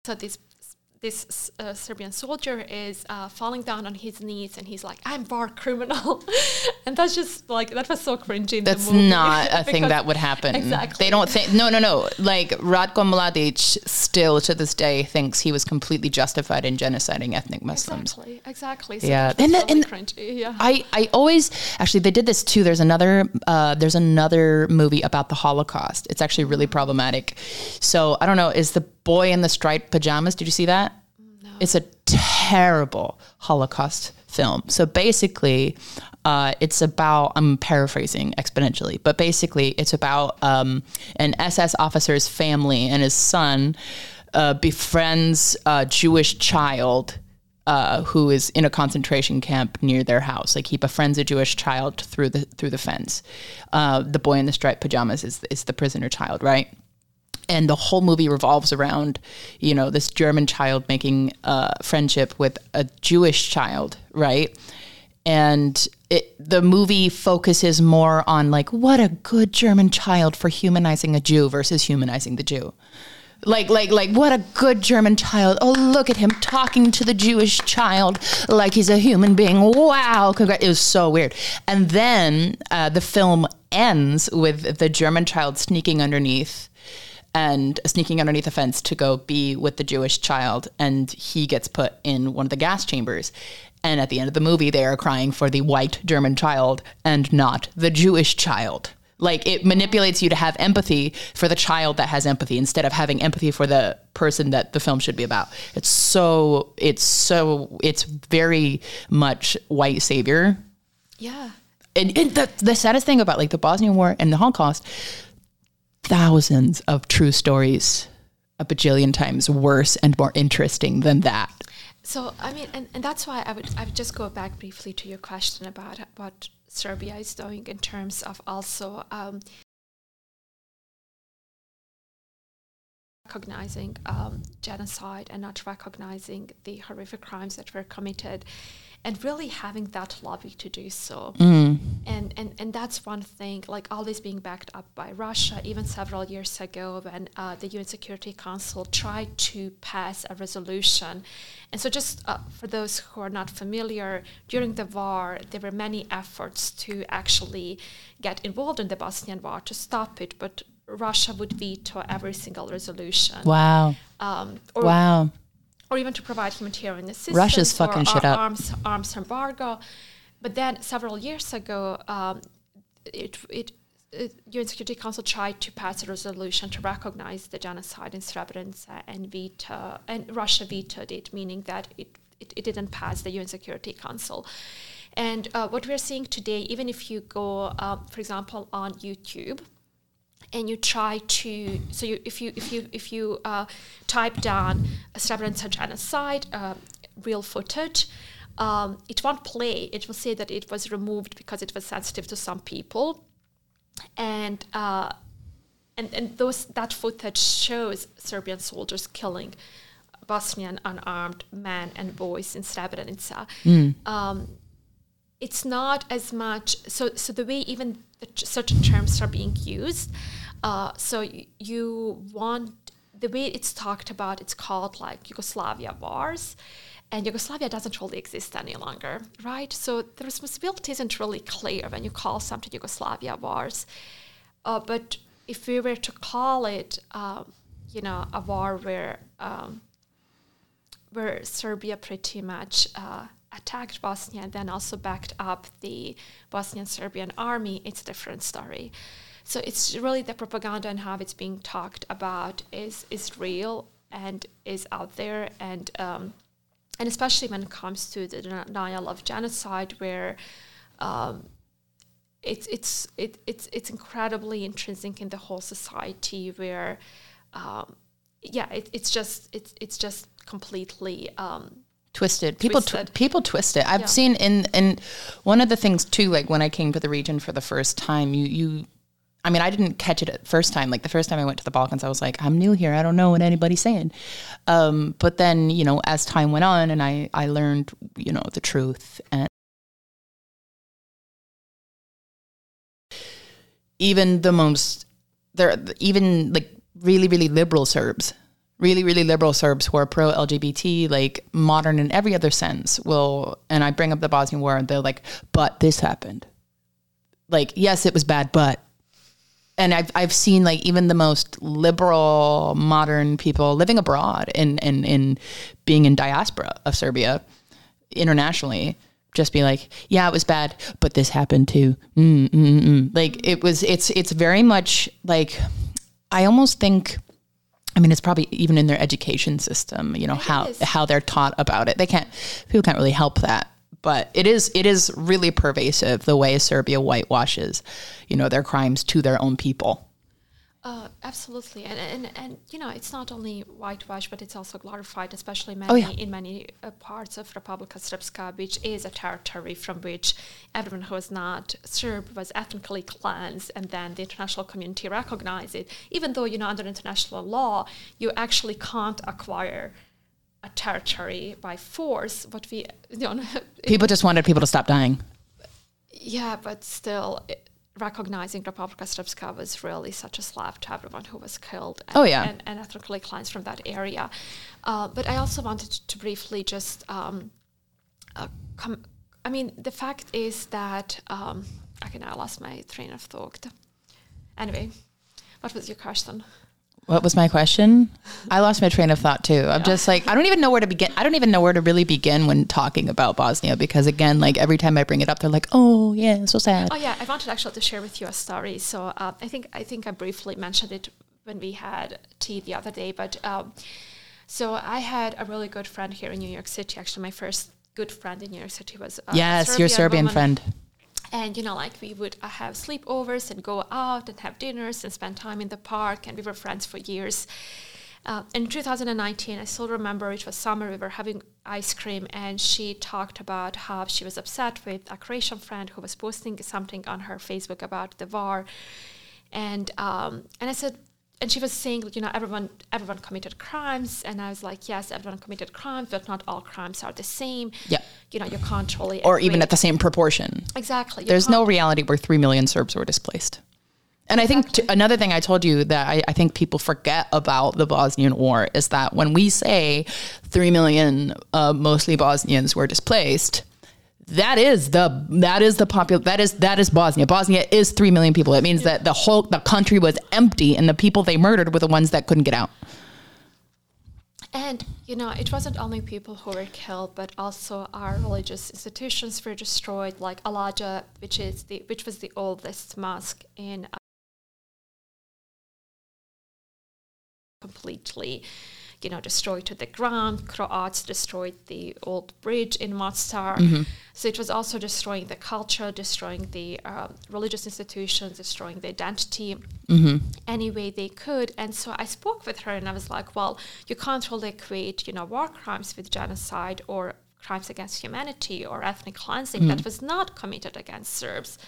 so these this uh, Serbian soldier is uh, falling down on his knees and he's like, "I'm war criminal," (laughs) and that's just like that was so cringy. that's not a (laughs) thing that would happen. Exactly. They don't think. No, no, no. Like Ratko Mladic still to this day thinks he was completely justified in genociding ethnic Muslims. Exactly. Exactly. So Yeah. And really and cringy. Yeah. I, I always actually they did this too. There's another uh, there's another movie about the Holocaust. It's actually really problematic. So I don't know. Is the boy in the striped pajamas? Did you see that? No. It's a terrible Holocaust film. So basically, uh, it's about I'm paraphrasing exponentially, but basically it's about um, an SS officer's family and his son uh, befriends a Jewish child uh, who is in a concentration camp near their house. Like he befriends a Jewish child through the through the fence. Uh, the boy in the striped pajamas is is the prisoner child, right? And the whole movie revolves around, you know, this German child making uh, friendship with a Jewish child, right? And it, the movie focuses more on like what a good German child for humanizing a Jew versus humanizing the Jew. Like like like what a good german child. Oh look at him talking to the jewish child like he's a human being. Wow congra- it was so weird. And then uh, the film ends with the german child sneaking underneath and sneaking underneath a fence to go be with the jewish child and he gets put in one of the gas chambers and at the end of the movie they are crying for the white german child and not the jewish child like it manipulates you to have empathy for the child that has empathy instead of having empathy for the person that the film should be about. It's so it's so it's very much white savior. yeah. And, and the the saddest thing about like the Bosnian War and the Holocaust, thousands of true stories a bajillion times worse and more interesting than that. So I mean, and, and that's why I would I would just go back briefly to your question about what Serbia is doing in terms of also um, recognizing um, genocide and not recognizing the horrific crimes that were committed, and really having that lobby to do so. And, and and that's one thing. Like all this being backed up by Russia, even several years ago when uh, the UN Security Council tried to pass a resolution. And so, just uh, for those who are not familiar, during the war, there were many efforts to actually get involved in the Bosnian war to stop it, but Russia would veto every single resolution. Wow. Um, Wow. Or even to provide humanitarian assistance. Russia's fucking shit up. Arms, arms embargo. But then several years ago, um, it, it, it, UN Security Council tried to pass a resolution to recognize the genocide in Srebrenica and veto, and Russia vetoed it, meaning that it, it, it didn't pass the UN Security Council. And uh, what we're seeing today, even if you go, um, for example, on YouTube, and you try to so you, if you if you if you uh, type down a Srebrenica genocide uh, real footage um, it won't play. It will say that it was removed because it was sensitive to some people. And uh, and and those that footage shows Serbian soldiers killing Bosnian unarmed men and boys in Srebrenica. Um, it's not as much so so the way even certain terms are being used uh, so you want the way it's talked about it's called like yugoslavia wars and yugoslavia doesn't really exist any longer right? So the responsibility isn't really clear when you call something yugoslavia wars uh, but if we were to call it um, you know a war where um, where Serbia pretty much uh, attacked Bosnia and then also backed up the Bosnian Serbian army, it's a different story. So it's really the propaganda and how it's being talked about is is real and is out there and um, and especially when it comes to the denial of genocide, where um, it's it's it, it's it's incredibly intrinsic in the whole society, where um, yeah, it, it's just it's it's just completely um, twisted. People tw- Twisted. people twist it. I've Yeah. seen in and one of the things too, like when I came to the region for the first time, you you. I mean, I didn't catch it at first time. Like the first time I went to the Balkans, I was like, I'm new here. I don't know what anybody's saying. Um, but then, you know, as time went on, and I I learned, you know, the truth and. Even the most, there, even like really, really liberal Serbs really really liberal serbs who are pro lgbt like modern in every other sense will and i bring up the bosnian war and they're like but this happened like yes it was bad but and I've, I've seen like even the most liberal modern people living abroad and in, in, in being in diaspora of serbia internationally just be like yeah it was bad but this happened too mm, mm, mm. like it was it's it's very much like i almost think I mean, it's probably even in their education system, you know, how how they're taught about it. They can't people can't really help that. But it is it is really pervasive the way Serbia whitewashes, you know, their crimes to their own people. Uh, absolutely, and, and and you know it's not only whitewash, but it's also glorified, especially many Oh, yeah. in many uh, parts of Republika Srpska, which is a territory from which everyone who was not Serb was ethnically cleansed, and then the international community recognized it. Even though you know under international law, you actually can't acquire a territory by force. What we you know, (laughs) People just wanted people to stop dying. yeah, but still. It, Recognizing Republika Srpska was really such a slap to everyone who was killed and, Oh, yeah. and, and ethnically cleansed from that area. Uh, but I also wanted to briefly just um, uh, come. I mean, the fact is that um, okay, now I lost my train of thought. Anyway, what was your question? What was my question? I lost my train of thought too. I'm just like I don't even know where to begin. I don't even know where to really begin when talking about Bosnia because again, like every time I bring it up, they're like, "Oh yeah, so sad." Oh yeah, I wanted actually to share with you a story. So uh, I think I think I briefly mentioned it when we had tea the other day. But um, so I had a really good friend here in New York City. Actually, my first good friend in New York City was uh, yes, your Serbian woman. friend. And you know, like we would uh, have sleepovers and go out and have dinners and spend time in the park, and we were friends for years. Uh, in 2019, I still remember it was summer. We were having ice cream, and she talked about how she was upset with a Croatian friend who was posting something on her Facebook about the war, and um, and I said, and she was saying, you know, everyone everyone committed crimes, and I was like, yes, everyone committed crimes, but not all crimes are the same. Yeah. You know, you can't really Or even at the same proportion. exactly. There's no reality where 3 million Serbs were displaced. And I think t- another thing I told you that I, I think people forget about the Bosnian War is that when we say 3 million, uh, mostly Bosnians were displaced, that is the that is the popul that is that is Bosnia. Bosnia is 3 million people. It means that the whole the country was empty and the people they murdered were the ones that couldn't get out. And you know, it wasn't only people who were killed, but also our religious institutions were destroyed, like Aladža, which is the which was the oldest mosque in uh, completely, you know, destroyed to the ground. Croats destroyed the old bridge in Mostar. Mm-hmm. So it was also destroying the culture, destroying the uh, religious institutions, destroying the identity mm-hmm. any way they could. And so I spoke with her and I was like, well, you can't really equate, you know, war crimes with genocide or crimes against humanity or ethnic cleansing that mm-hmm. was not committed against Serbs.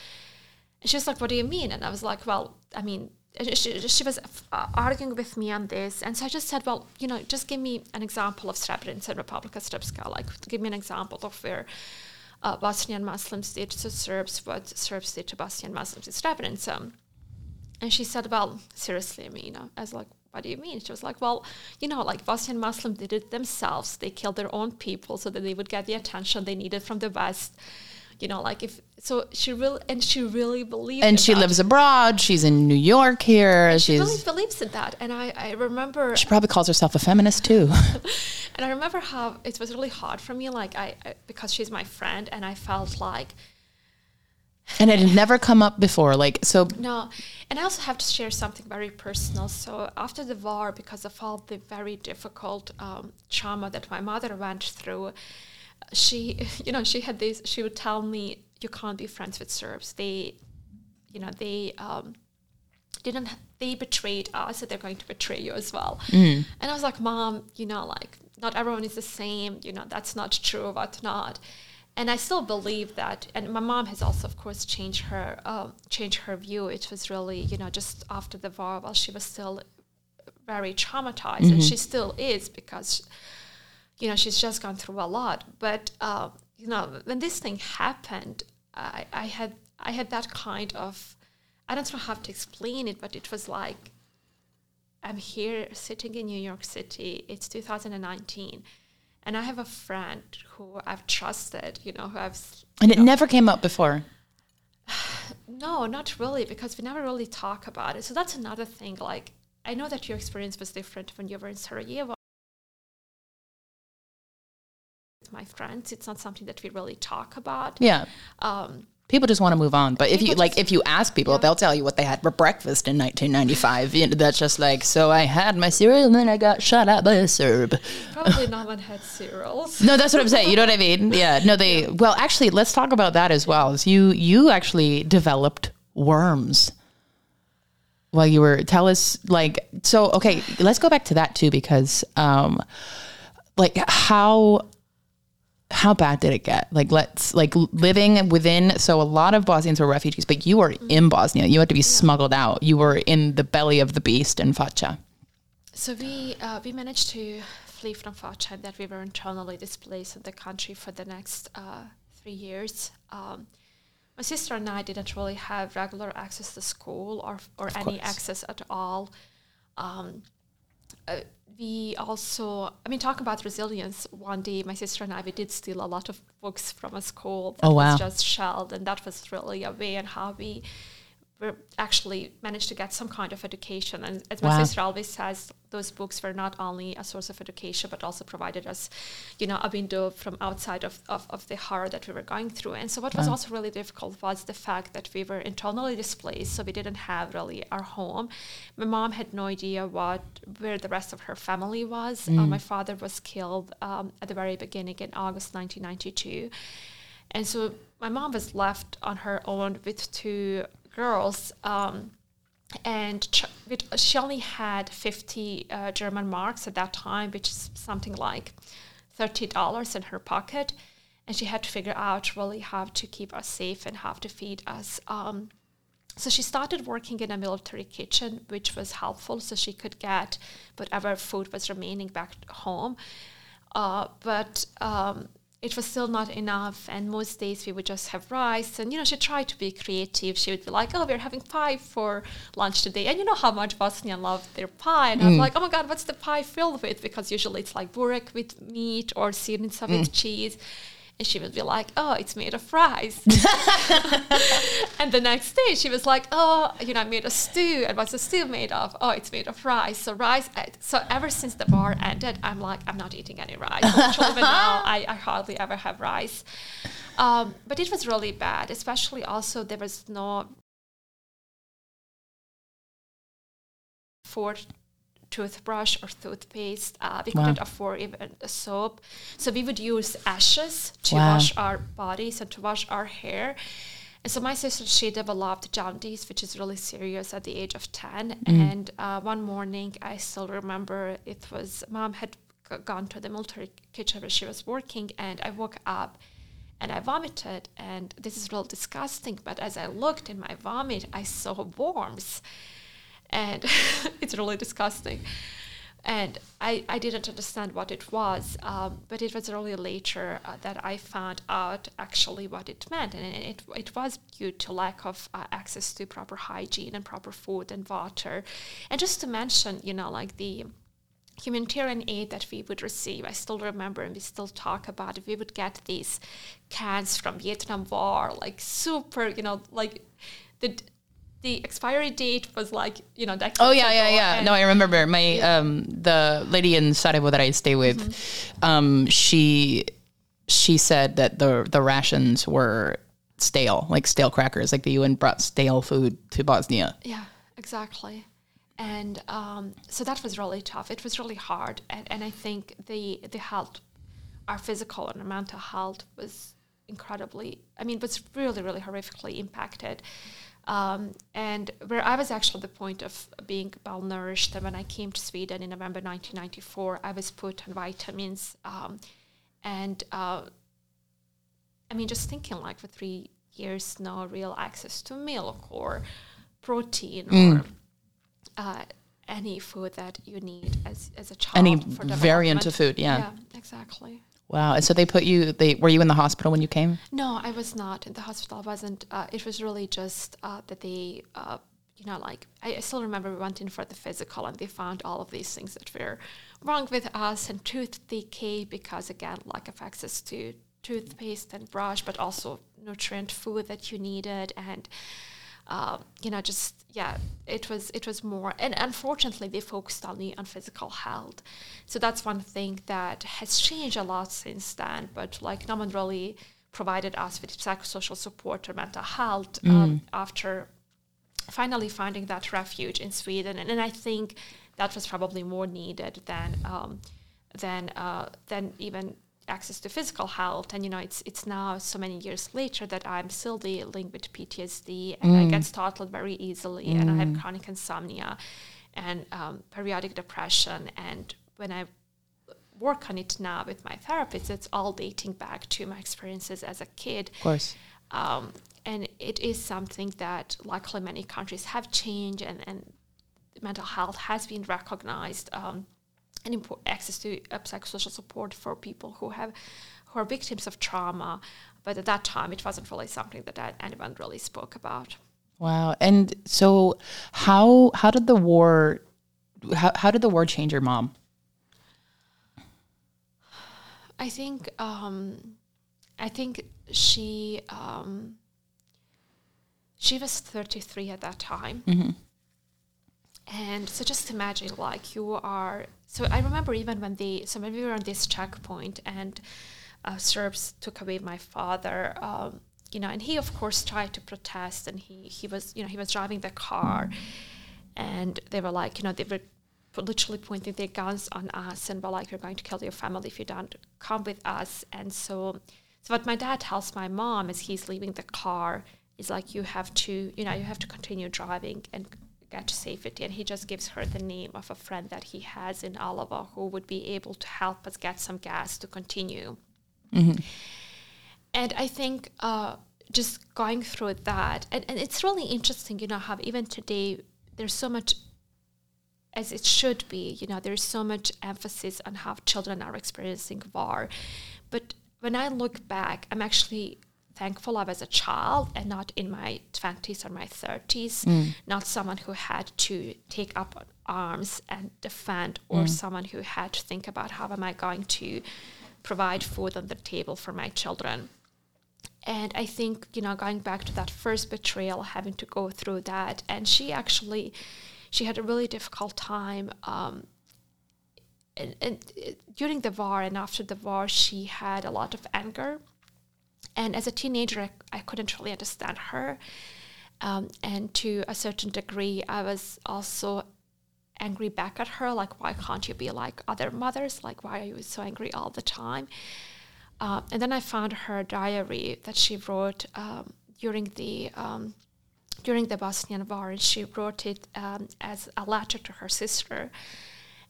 And she was like, what do you mean? And I was like, well, I mean, she, she was uh, arguing with me on this. And so I just said, well, you know, just give me an example of Srebrenica and Republika Srpska. Like, give me an example of where uh, Bosnian Muslims did to Serbs what Serbs did to Bosnian Muslims in Srebrenica. And she said, well, seriously. I was like, what do you mean? She was like, well, you know, like Bosnian Muslims did it themselves. They killed their own people so that they would get the attention they needed from the West. You know, like if so, she really and she really believed. in And she that. lives abroad. She's in New York here. She She's really believes in that, and I, I remember, she probably calls herself a feminist too. (laughs) (laughs) and I remember how it was really hard for me, like I, I because she's my friend, and I felt like and it had never come up before. Like so No, and I also have to share something very personal. So after the war, because of all the very difficult um, trauma that my mother went through, she, (laughs) you know, she had this. She would tell me, "You can't be friends with Serbs. They, you know, they." Um, didn't they betrayed us so they're going to betray you as well and i was like mom you know like not everyone is the same you know that's not true what not and i still believe that and my mom has also of course changed her uh, changed her view it was really you know just after the war while she was still very traumatized and she still is because you know she's just gone through a lot but uh, you know when this thing happened I, I had i had that kind of i don't know how to explain it but it was like I'm here sitting in New York City. It's 2019. And I have a friend who I've trusted, you know, who I've. And it know, never came up before. (sighs) No, not really, because we never really talk about it. So that's another thing. Like, I know that your experience was different when you were in Sarajevo. With my friends, it's not something that we really talk about. Yeah. Um, People just want to move on. But if you People like, if you ask people, Yeah. they'll tell you what they had for breakfast in 1995. You know, that's just like, so I had my cereal and then I got shot at by a Serb. probably (laughs) no one had cereals. No, that's what I'm saying. You know what I mean? (laughs) Yeah. No, they. Well, actually, let's talk about that as well. Is you you actually developed worms while you were tell us like so. Okay, let's go back to that too because um, like how how bad did it get? Like let's like living within. So a lot of Bosnians were refugees, but you were in Bosnia. You had to be smuggled out. You were in the belly of the beast in Foča. So we uh, we managed to flee from Foča and that we were internally displaced in the country for the next uh, three years. Um, my sister and I didn't really have regular access to school or or any course. access at all. Um, uh, we also, I mean, talk about resilience. One day, my sister and I, we did steal a lot of books from a school that Oh, wow. was just shelled, and that was really a way and how we actually managed to get some kind of education. And as my Wow. sister always says, those books were not only a source of education, but also provided us, you know, a window from outside of, of, of the horror that we were going through. And so what was also really difficult was the fact that we were internally displaced, so we didn't have really our home. My mom had no idea what where the rest of her family was. Uh, my father was killed um, at the very beginning in August 1992. And so my mom was left on her own with two girls. Um, and ch- she only had 50 uh, German marks at that time, which is something like $30 in her pocket. And she had to figure out really how to keep us safe and how to feed us. Um, so she started working in a military kitchen, which was helpful so she could get whatever food was remaining back home. Uh, but um, it was still not enough, and most days we would just have rice. And you know, she tried to be creative. She would be like, "Oh, we're having pie for lunch today," and you know how much Bosnian love their pie. And I'm mm. like, "Oh my God, what's the pie filled with?" Because usually it's like burek with meat or sirnica with mm. cheese. And she would be like, "Oh, it's made of rice." (laughs) (laughs) and the next day, she was like, "Oh, you know, I made a stew. And what's the stew made of? Oh, it's made of rice. So rice. So ever since the bar ended, I'm like, I'm not eating any rice. Literally, even (laughs) now, I, I hardly ever have rice. Um, but it was really bad. Especially also, there was no for toothbrush or toothpaste. Uh, we Wow. couldn't afford even a soap. So we would use ashes to Wow. wash our bodies and to wash our hair. And so my sister, she developed jaundice, which is really serious at the age of 10. And uh, one morning, I still remember it was, mom had g- gone to the military kitchen where she was working, and I woke up and I vomited. And this is real disgusting, but as I looked in my vomit, I saw worms and (laughs) it's really disgusting. And I, I didn't understand what it was, um, but it was really later uh, that I found out actually what it meant. And it, it was due to lack of uh, access to proper hygiene and proper food and water. And just to mention, you know, like the humanitarian aid that we would receive, I still remember and we still talk about it. We would get these cans from Vietnam War, like super, you know, like the the expiry date was like, you know, decades Oh yeah, yeah, yeah. No, I remember my um the lady in Sarajevo that I stay with. Mm-hmm. Um, she she said that the the rations were stale, like stale crackers. Like the UN brought stale food to Bosnia. Yeah, exactly. And um, so that was really tough. It was really hard, and, and I think the the health, our physical and mental health was incredibly. I mean, was really really horrifically impacted. Um, and where I was actually at the point of being malnourished, and when I came to Sweden in November 1994, I was put on vitamins, um, and uh, I mean, just thinking like for three years, no real access to milk or protein or uh, any food that you need as, as a child. Any variant of food, yeah. Yeah, exactly. Wow. And so they put you. They were you in the hospital when you came? No, I was not the hospital. Wasn't. Uh, it was really just uh, that they, uh, you know, like I, I still remember we went in for the physical and they found all of these things that were wrong with us and tooth decay because again, lack of access to toothpaste and brush, but also nutrient food that you needed and um, you know just yeah it was it was more and unfortunately they focused only on physical health so that's one thing that has changed a lot since then but like no one really provided us with psychosocial support or mental health um, mm. after finally finding that refuge in Sweden, and, and I think that was probably more needed than um, than uh, than even access to physical health. And you know, it's it's now so many years later that I'm still dealing with PTSD, and mm. I get startled very easily, mm. and I have mm. chronic insomnia, and um, periodic depression. And when I work on it now with my therapist, it's all dating back to my experiences as a kid. Of course. Um, and it is something that luckily many countries have changed and, and mental health has been recognized um, and access to uh, psychosocial support for people who have who are victims of trauma but at that time it wasn't really something that anyone really spoke about wow and so how how did the war how, how did the war change your mom i think um, i think she um, she was 33 at that time. Mm-hmm. And so just imagine like you are so I remember even when they so when we were on this checkpoint and uh, Serbs took away my father, um, you know, and he of course tried to protest and he he was you know he was driving the car and they were like you know they were literally pointing their guns on us and were like, "You're going to kill your family if you don't come with us." And so, so what my dad tells my mom is he's leaving the car is like you have to you know you have to continue driving and get safety and he just gives her the name of a friend that he has in Olovo who would be able to help us get some gas to continue. Mm-hmm. and I think uh, just going through that and, and it's really interesting you know how even today there's so much as it should be you know there's so much emphasis on how children are experiencing war but when I look back I'm actually thankful I was a child and not in my 20s or my 30s, mm. not someone who had to take up arms and defend, or mm. someone who had to think about how am I going to provide food on the table for my children. And I think, you know, going back to that first betrayal, having to go through that, and she actually, she had a really difficult time. Um, and, and uh, during the war and after the war, she had a lot of anger and as a teenager, I, I couldn't really understand her. Um, and to a certain degree, I was also angry back at her like, why can't you be like other mothers? Like, why are you so angry all the time? Uh, and then I found her diary that she wrote um, during the um, during the Bosnian War, and she wrote it um, as a letter to her sister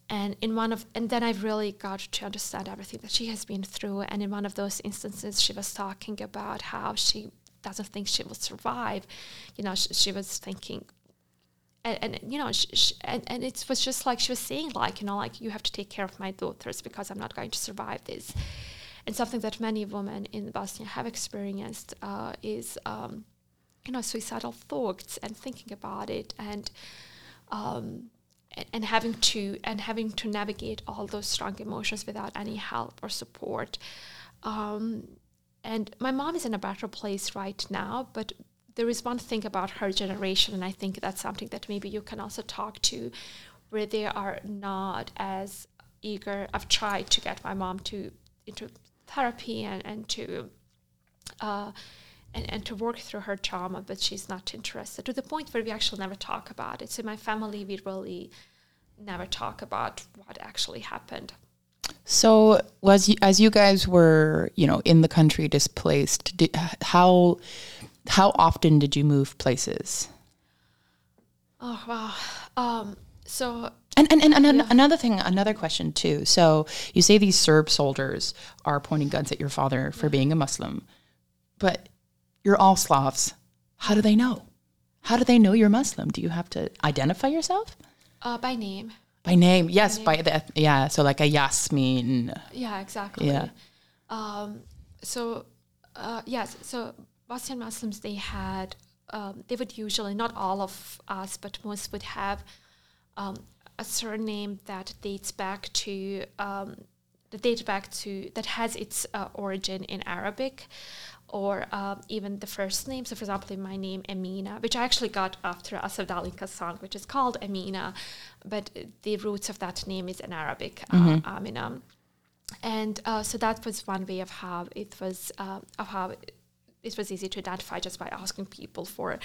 and in one of and then I've really got to understand everything that she has been through. And in one of those instances she was talking about how she doesn't think she will survive. You know she, was thinking and, and you know and, and it was just like she was saying like you know like you have to take care of my daughters because i'm not going to survive this. And something that many women in bosnia have experienced uh, is um, you know suicidal thoughts and thinking about it. And um, and having to and having to navigate all those strong emotions without any help or support. Um, and my mom is in a better place right now but there is one thing about her generation and i think that's something that maybe you can also talk to where they are not as eager. I've tried to get my mom to into therapy and, and to uh, and, and to work through her trauma, but she's not interested to the point where we actually never talk about it. So, my family, we really never talk about what actually happened. So, was you, as you guys were, you know, in the country displaced, did, how how often did you move places? Oh wow! Um, so and and, and, and yeah. another thing, another question too. So you say these Serb soldiers are pointing guns at your father for yeah. being a Muslim, but you're all Slavs. How do they know? How do they know you're Muslim? Do you have to identify yourself? Uh, by name. By name, yes, by, name. by the yeah. So like a Yasmin. Yeah, exactly. Yeah. Um, so uh, yes, so Bosnian Muslims they had um, they would usually not all of us, but most would have um, a surname that dates back to um, that dates back to that has its uh, origin in Arabic, or um, even the first name. So, for example, in my name Emina, which I actually got after a sevdalinka's song, which is called Emina, but the roots of that name is in Arabic, uh, mm-hmm. uh, Emina. And uh, so that was one way of how it was uh, of how it, it was easy to identify just by asking people for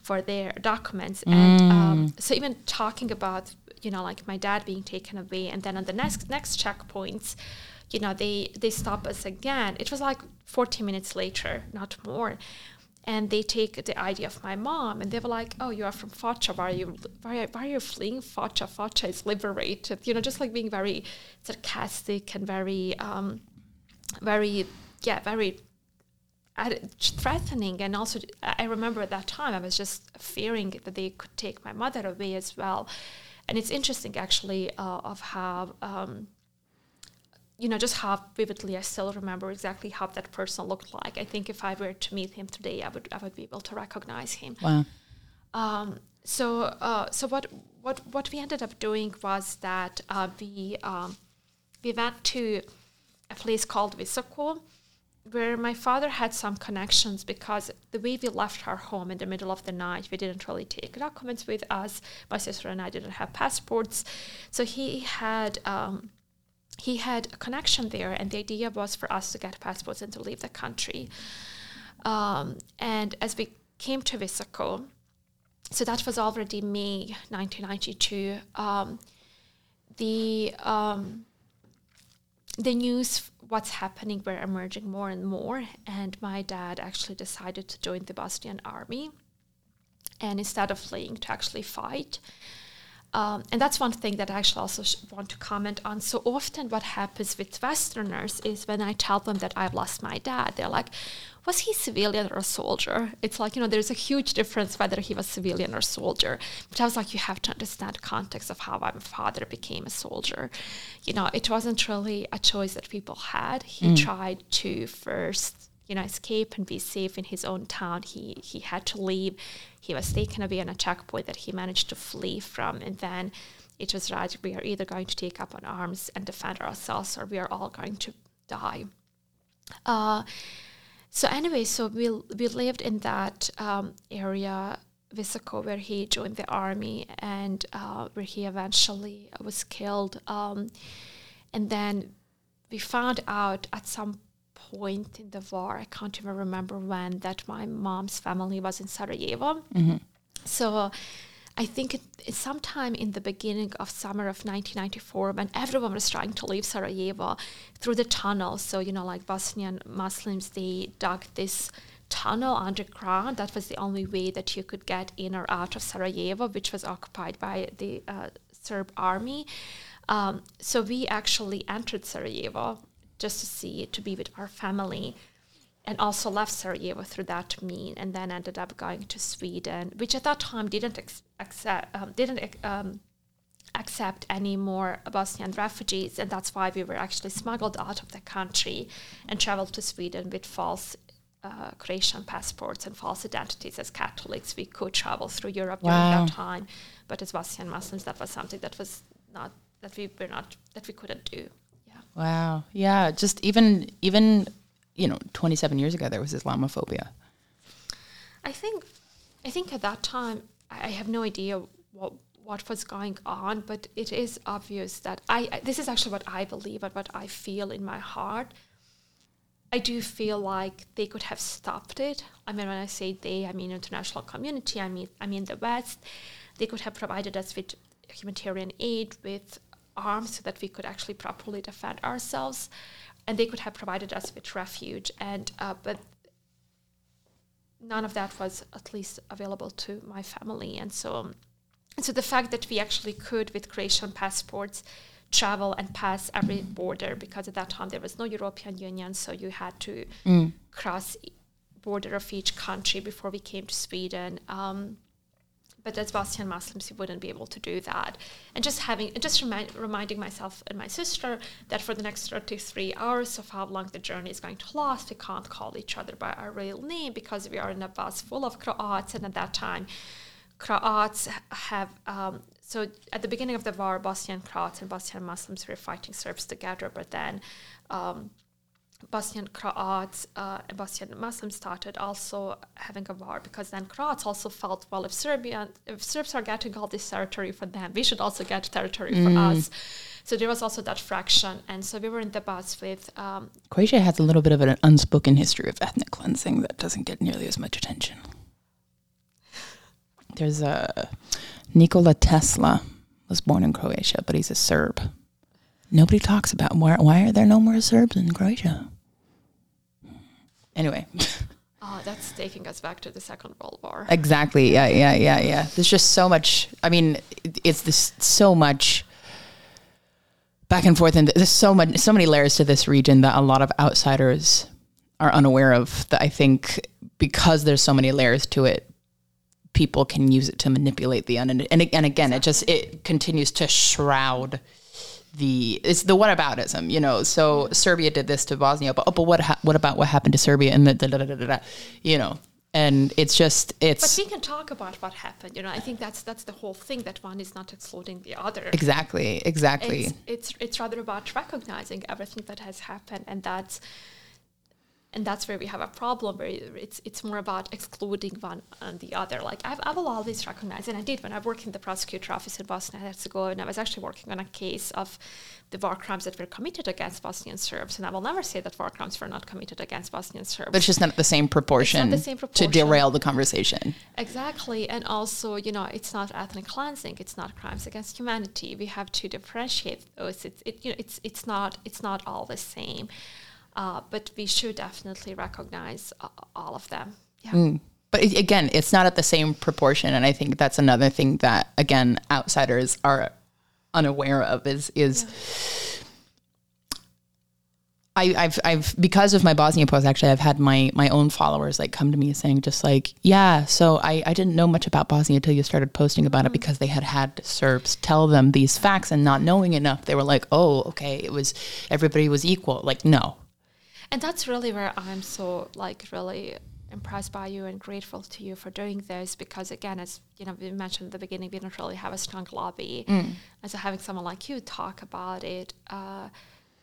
for their documents mm. and um, so even talking about you know like my dad being taken away and then on the next next checkpoints you know they they stop us again. It was like 40 minutes later not more. And they take the ID of my mom and they were like oh you are from Foča why are you why, why are you fleeing Foča Foča is liberated. You know just like being very sarcastic and very um very yeah very threatening. And also i remember at that time i was just fearing that they could take my mother away as well. And it's interesting actually uh, of how um, you know just how vividly i still remember exactly how that person looked like i think if i were to meet him today i would i would be able to recognize him wow um, so uh, so what what what we ended up doing was that uh, we um, we went to a place called Visoko, where my father had some connections because the way we left our home in the middle of the night, we didn't really take documents with us. My sister and I didn't have passports, so he had. Um, he had a connection there, and the idea was for us to get passports and to leave the country. Um, and as we came to Visoko, so that was already May 1992. Um, the um, the news what's happening were emerging more and more. And my dad actually decided to join the Bosnian army. And instead of fleeing, to actually fight. Um, and that's one thing that I actually also sh- want to comment on. So often, what happens with Westerners is when I tell them that I've lost my dad, they're like, was he civilian or a soldier? It's like, you know, there's a huge difference whether he was civilian or soldier. But I was like, you have to understand the context of how my father became a soldier. You know, it wasn't really a choice that people had. He mm. tried to first, you know, escape and be safe in his own town. He he had to leave. He was taken away on a checkpoint that he managed to flee from. And then it was right, we are either going to take up on arms and defend ourselves or we are all going to die. Uh, so anyway, so we we lived in that um, area, Visoko, where he joined the army and uh, where he eventually was killed. Um, and then we found out at some point in the war, I can't even remember when, that my mom's family was in Sarajevo. Mm-hmm. So I think it, sometime in the beginning of summer of 1994, when everyone was trying to leave Sarajevo through the tunnel. So, you know, like Bosnian Muslims, they dug this tunnel underground. That was the only way that you could get in or out of Sarajevo, which was occupied by the uh, Serb army. Um, so we actually entered Sarajevo just to see, to be with our family and also left Sarajevo through that mean, and then ended up going to Sweden, which at that time didn't ex- accept um, didn't um, accept any more Bosnian refugees, and that's why we were actually smuggled out of the country and traveled to Sweden with false uh, Croatian passports and false identities as Catholics. We could travel through Europe wow. during that time, but as Bosnian Muslims, that was something that was not that we were not that we couldn't do. Wow. Yeah. Just even even you know, 27 years ago, there was Islamophobia. I think, I think at that time, I have no idea what what was going on, but it is obvious that I this is actually what I believe and what I feel in my heart. I do feel like they could have stopped it. I mean, when I say they, I mean international community. I mean, I mean the West. They could have provided us with humanitarian aid, with arms, so that we could actually properly defend ourselves and they could have provided us with refuge. And uh, but none of that was at least available to my family. And so um, and so the fact that we actually could with Croatian passports travel and pass every border because at that time there was no European Union so you had to mm. cross border of each country before we came to Sweden. Um, but as Bosnian Muslims, you wouldn't be able to do that. And just having, just remind, reminding myself and my sister that for the next 33 hours of how long the journey is going to last, we can't call each other by our real name because we are in a bus full of Croats. And at that time, Croats have, um, so at the beginning of the war, Bosnian Croats and Bosnian Muslims were fighting Serbs together, but then um, Bosnian Croats uh, and Bosnian Muslims started also having a war because then Croats also felt, well, if Serbia, if Serbs are getting all this territory for them, we should also get territory mm. for us. So there was also that fraction, and so we were in the bus with. Um, Croatia has a little bit of an unspoken history of ethnic cleansing that doesn't get nearly as much attention. There's a Nikola Tesla was born in Croatia, but he's a Serb. Nobody talks about why, why are there no more Serbs in Croatia? Anyway. Oh, (laughs) that's taking us back to the Second World War. Exactly. Yeah, yeah, yeah, yeah. There's just so much. I mean, it's this so much back and forth, and there's so much, so many layers to this region that a lot of outsiders are unaware of. That I think because there's so many layers to it, people can use it to manipulate the un. And, and again, exactly. it just it continues to shroud the it's the what whataboutism, you know. So Serbia did this to Bosnia, but oh, but what ha- what about what happened to Serbia and the da, da, da, da, da, you know? And it's just it's. But we can talk about what happened. You know, I think that's that's the whole thing. That one is not excluding the other. Exactly. Exactly. It's it's, it's rather about recognizing everything that has happened, and that's and that's where we have a problem where it's it's more about excluding one and the other. Like I've, I will always recognize and I did when I worked in the prosecutor office in Bosnia and Herzegovina and I was actually working on a case of the war crimes that were committed against Bosnian Serbs and I will never say that war crimes were not committed against Bosnian Serbs. But it's just not the same proportion, the same proportion. to derail the conversation. Exactly and also you know it's not ethnic cleansing it's not crimes against humanity. We have to differentiate those. It's it, you know it's it's not it's not all the same uh, but we should definitely recognize uh, all of them. Yeah. Mm. But again, it's not at the same proportion, and I think that's another thing that again outsiders are unaware of is is. Yeah. I, I've I've because of my Bosnia post actually I've had my my own followers like come to me saying just like yeah so I, I didn't know much about Bosnia until you started posting about mm-hmm. it because they had had Serbs tell them these facts and not knowing enough they were like oh okay it was everybody was equal like no and that's really where i'm so like really impressed by you and grateful to you for doing this because again as you know we mentioned at the beginning we don't really have a strong lobby mm. and so having someone like you talk about it uh,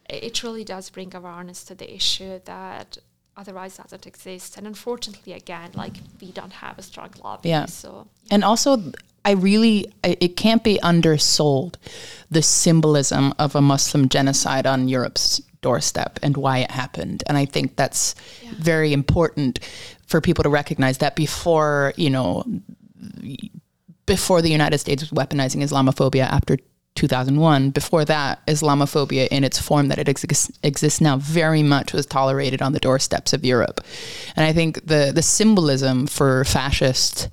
it really does bring awareness to the issue that otherwise doesn't exist and unfortunately again like we don't have a strong lobby yeah so yeah. and also i really it can't be undersold the symbolism of a muslim genocide on europe's doorstep and why it happened. And I think that's yeah. very important for people to recognize that before, you know, before the United States was weaponizing Islamophobia after 2001, before that, Islamophobia in its form that it exists, exists now very much was tolerated on the doorsteps of Europe. And I think the, the symbolism for fascist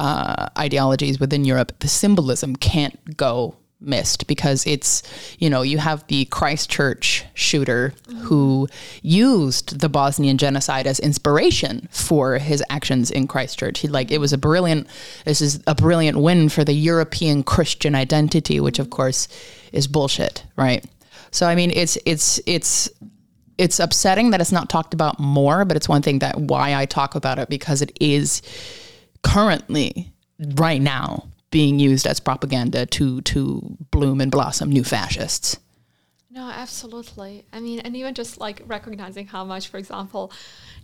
uh, ideologies within Europe, the symbolism can't go missed because it's you know you have the Christchurch shooter mm-hmm. who used the Bosnian genocide as inspiration for his actions in Christchurch. He like it was a brilliant this is a brilliant win for the European Christian identity which of course is bullshit, right? So I mean it's it's it's it's upsetting that it's not talked about more, but it's one thing that why I talk about it because it is currently right now being used as propaganda to to bloom and blossom new fascists. No, absolutely. I mean, and even just like recognizing how much, for example,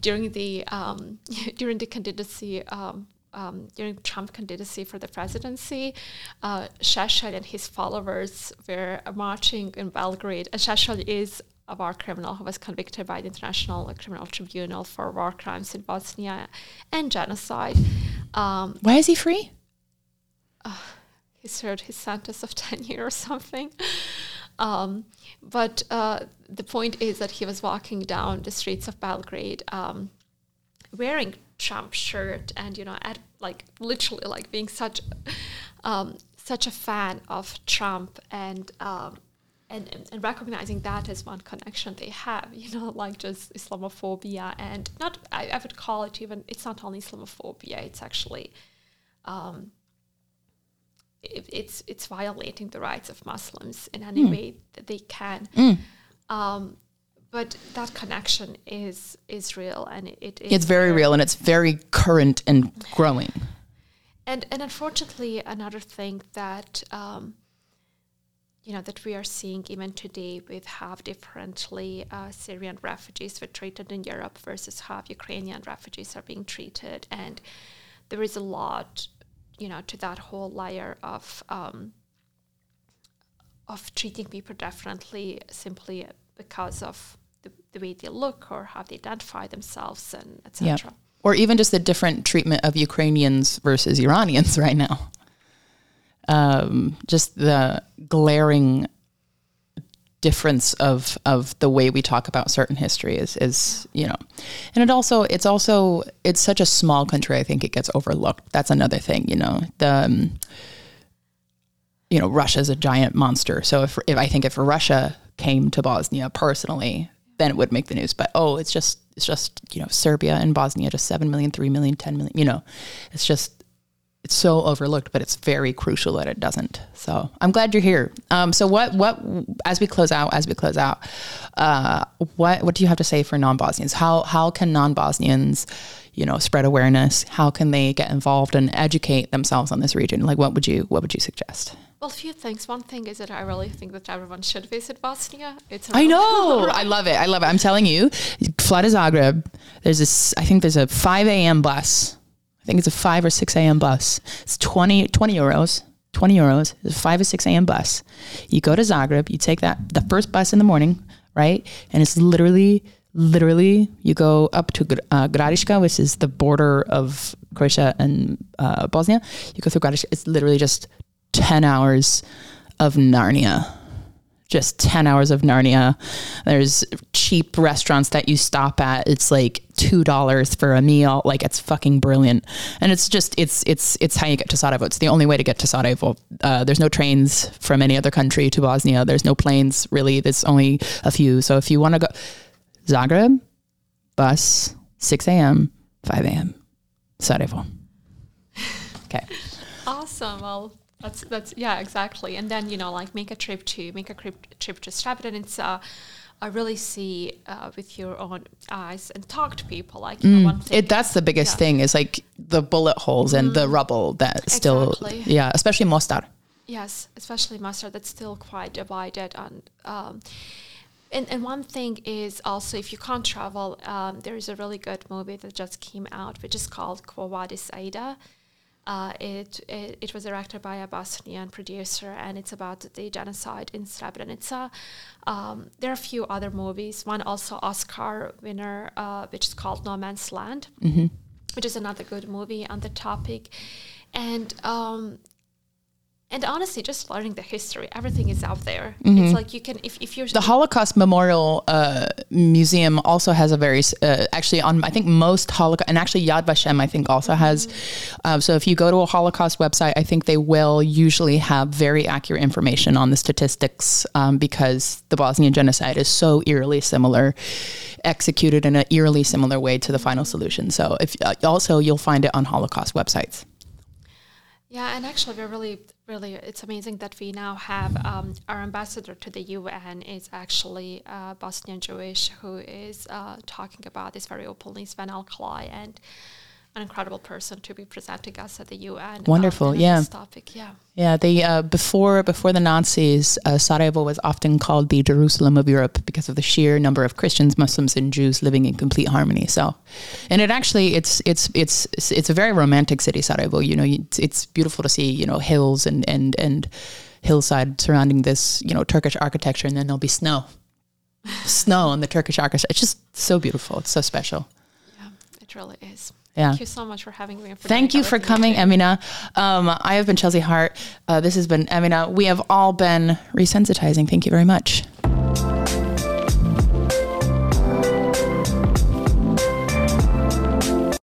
during the um, (laughs) during the candidacy. Um, um, during Trump candidacy for the presidency, uh, and his followers were marching in Belgrade. And Šešelj is a war criminal who was convicted by the International Criminal Tribunal for war crimes in Bosnia and genocide. Um, Why is he free? Uh, he served his sentence of (laughs) 10 years or something. Um, but uh, the point is that he was walking down the streets of Belgrade um, wearing Trump shirt and, you know, at, like literally like being such, um, such a fan of Trump and, um, and, and, and, recognizing that as one connection they have, you know, (laughs) like just Islamophobia and not, I, I would call it even, it's not only Islamophobia, it's actually um, it, it's it's violating the rights of Muslims in any way that they can. Um, but that connection is is real, and it, it is It's very real and it's very current and growing. and and unfortunately, another thing that um, you know that we are seeing even today with how differently uh, Syrian refugees were treated in Europe versus how Ukrainian refugees are being treated, and there is a lot, you know, to that whole layer of um, of treating people differently simply because of the, the way they look or how they identify themselves and etc. Yeah. etc. Or even just the different treatment of Ukrainians versus Iranians (laughs) right now. Um, just the glaring difference of of the way we talk about certain history is is you know and it also it's also it's such a small country i think it gets overlooked. That's another thing you know the um, you know russia's a giant monster. So if, if i think if russia came to bosnia personally then it would make the news. But oh it's just it's just you know serbia and bosnia just 7 million 3 million 10 million you know it's just it's so overlooked, but it's very crucial that it doesn't. So I'm glad you're here. Um, so what what as we close out, as we close out, uh, what what do you have to say for non-Bosnians? How how can non-Bosnians, you know, spread awareness? How can they get involved and educate themselves on this region? Like what would you what would you suggest? Well, a few things. One thing is that I really think that everyone should visit Bosnia. It's a I know. (laughs) I love it. I love it. I'm telling you, fly to Zagreb. There's this. I think there's a 5 a.m. bus. I think it's a 5 or 6 a.m. bus. It's 20, 20 euros. 20 euros. It's a 5 or 6 a.m. bus. You go to Zagreb. You take that the first bus in the morning, right? And it's literally, literally, you go up to uh, Gradiška, which is the border of Croatia and uh, Bosnia. You go through Gradiška. It's literally just 10 hours of Narnia just 10 hours of Narnia. There's cheap restaurants that you stop at. It's like $2 for a meal. Like it's fucking brilliant. And it's just, it's, it's, it's how you get to Sarajevo. It's the only way to get to Sarajevo. Uh, there's no trains from any other country to Bosnia. There's no planes really. There's only a few. So if you want to go Zagreb, bus, 6 a.m., 5 a.m., Sarajevo. (laughs) Okay. Awesome. Well, that's that's yeah, exactly. And then you know, like make a trip to make a trip trip to Srebrenica. I really see uh, with your own eyes and talk to people. Like you know, one thing. It, that's the biggest Yeah. thing is like the bullet holes and the rubble that still, Exactly. yeah, especially Mostar. Yes, especially Mostar that's still quite divided on. Um, and, and one thing is also if you can't travel, um, there is a really good movie that just came out, which is called Quo Vadis Aida. Uh, it, it it was directed by a Bosnian producer, and it's about the genocide in Srebrenica. Um, there are a few other movies. One also Oscar winner, uh, which is called No Man's Land, which is another good movie on the topic. And um, and honestly, just learning the history, everything is out there. It's like you can if, if you're The Holocaust Memorial uh, Museum also has a very, uh, actually on, I think most Holocaust, and actually Yad Vashem, I think also has. Uh, so if you go to a Holocaust website, I think they will usually have very accurate information on the statistics um, because the Bosnian genocide is so eerily similar, executed in an eerily similar way to the final solution. So if uh, also you'll find it on Holocaust websites. Yeah, and actually, we're really, really, it's amazing that we now have um, our ambassador to the UN is actually uh, Bosnian Jewish who is uh, talking about this very openly, Sven Alkalaj, and an incredible person to be presenting us at the UN. Wonderful, yeah. This topic, yeah. Yeah, they uh, before before the Nazis, uh, Sarajevo was often called the Jerusalem of Europe because of the sheer number of Christians, Muslims, and Jews living in complete harmony. So, and it actually it's it's it's it's a very romantic city, Sarajevo. You know, it's, it's beautiful to see. You know, hills and and and hillside surrounding this. You know, Turkish architecture, and then there'll be snow, (laughs) snow on the Turkish architecture. It's just so beautiful. It's so special. Yeah, it really is. Yeah. Thank you so much for having me. for Thank you for coming. Emina. Um, I have been Chelsea Hart. Uh, this has been Emina. We have all been resensitizing. Thank you very much.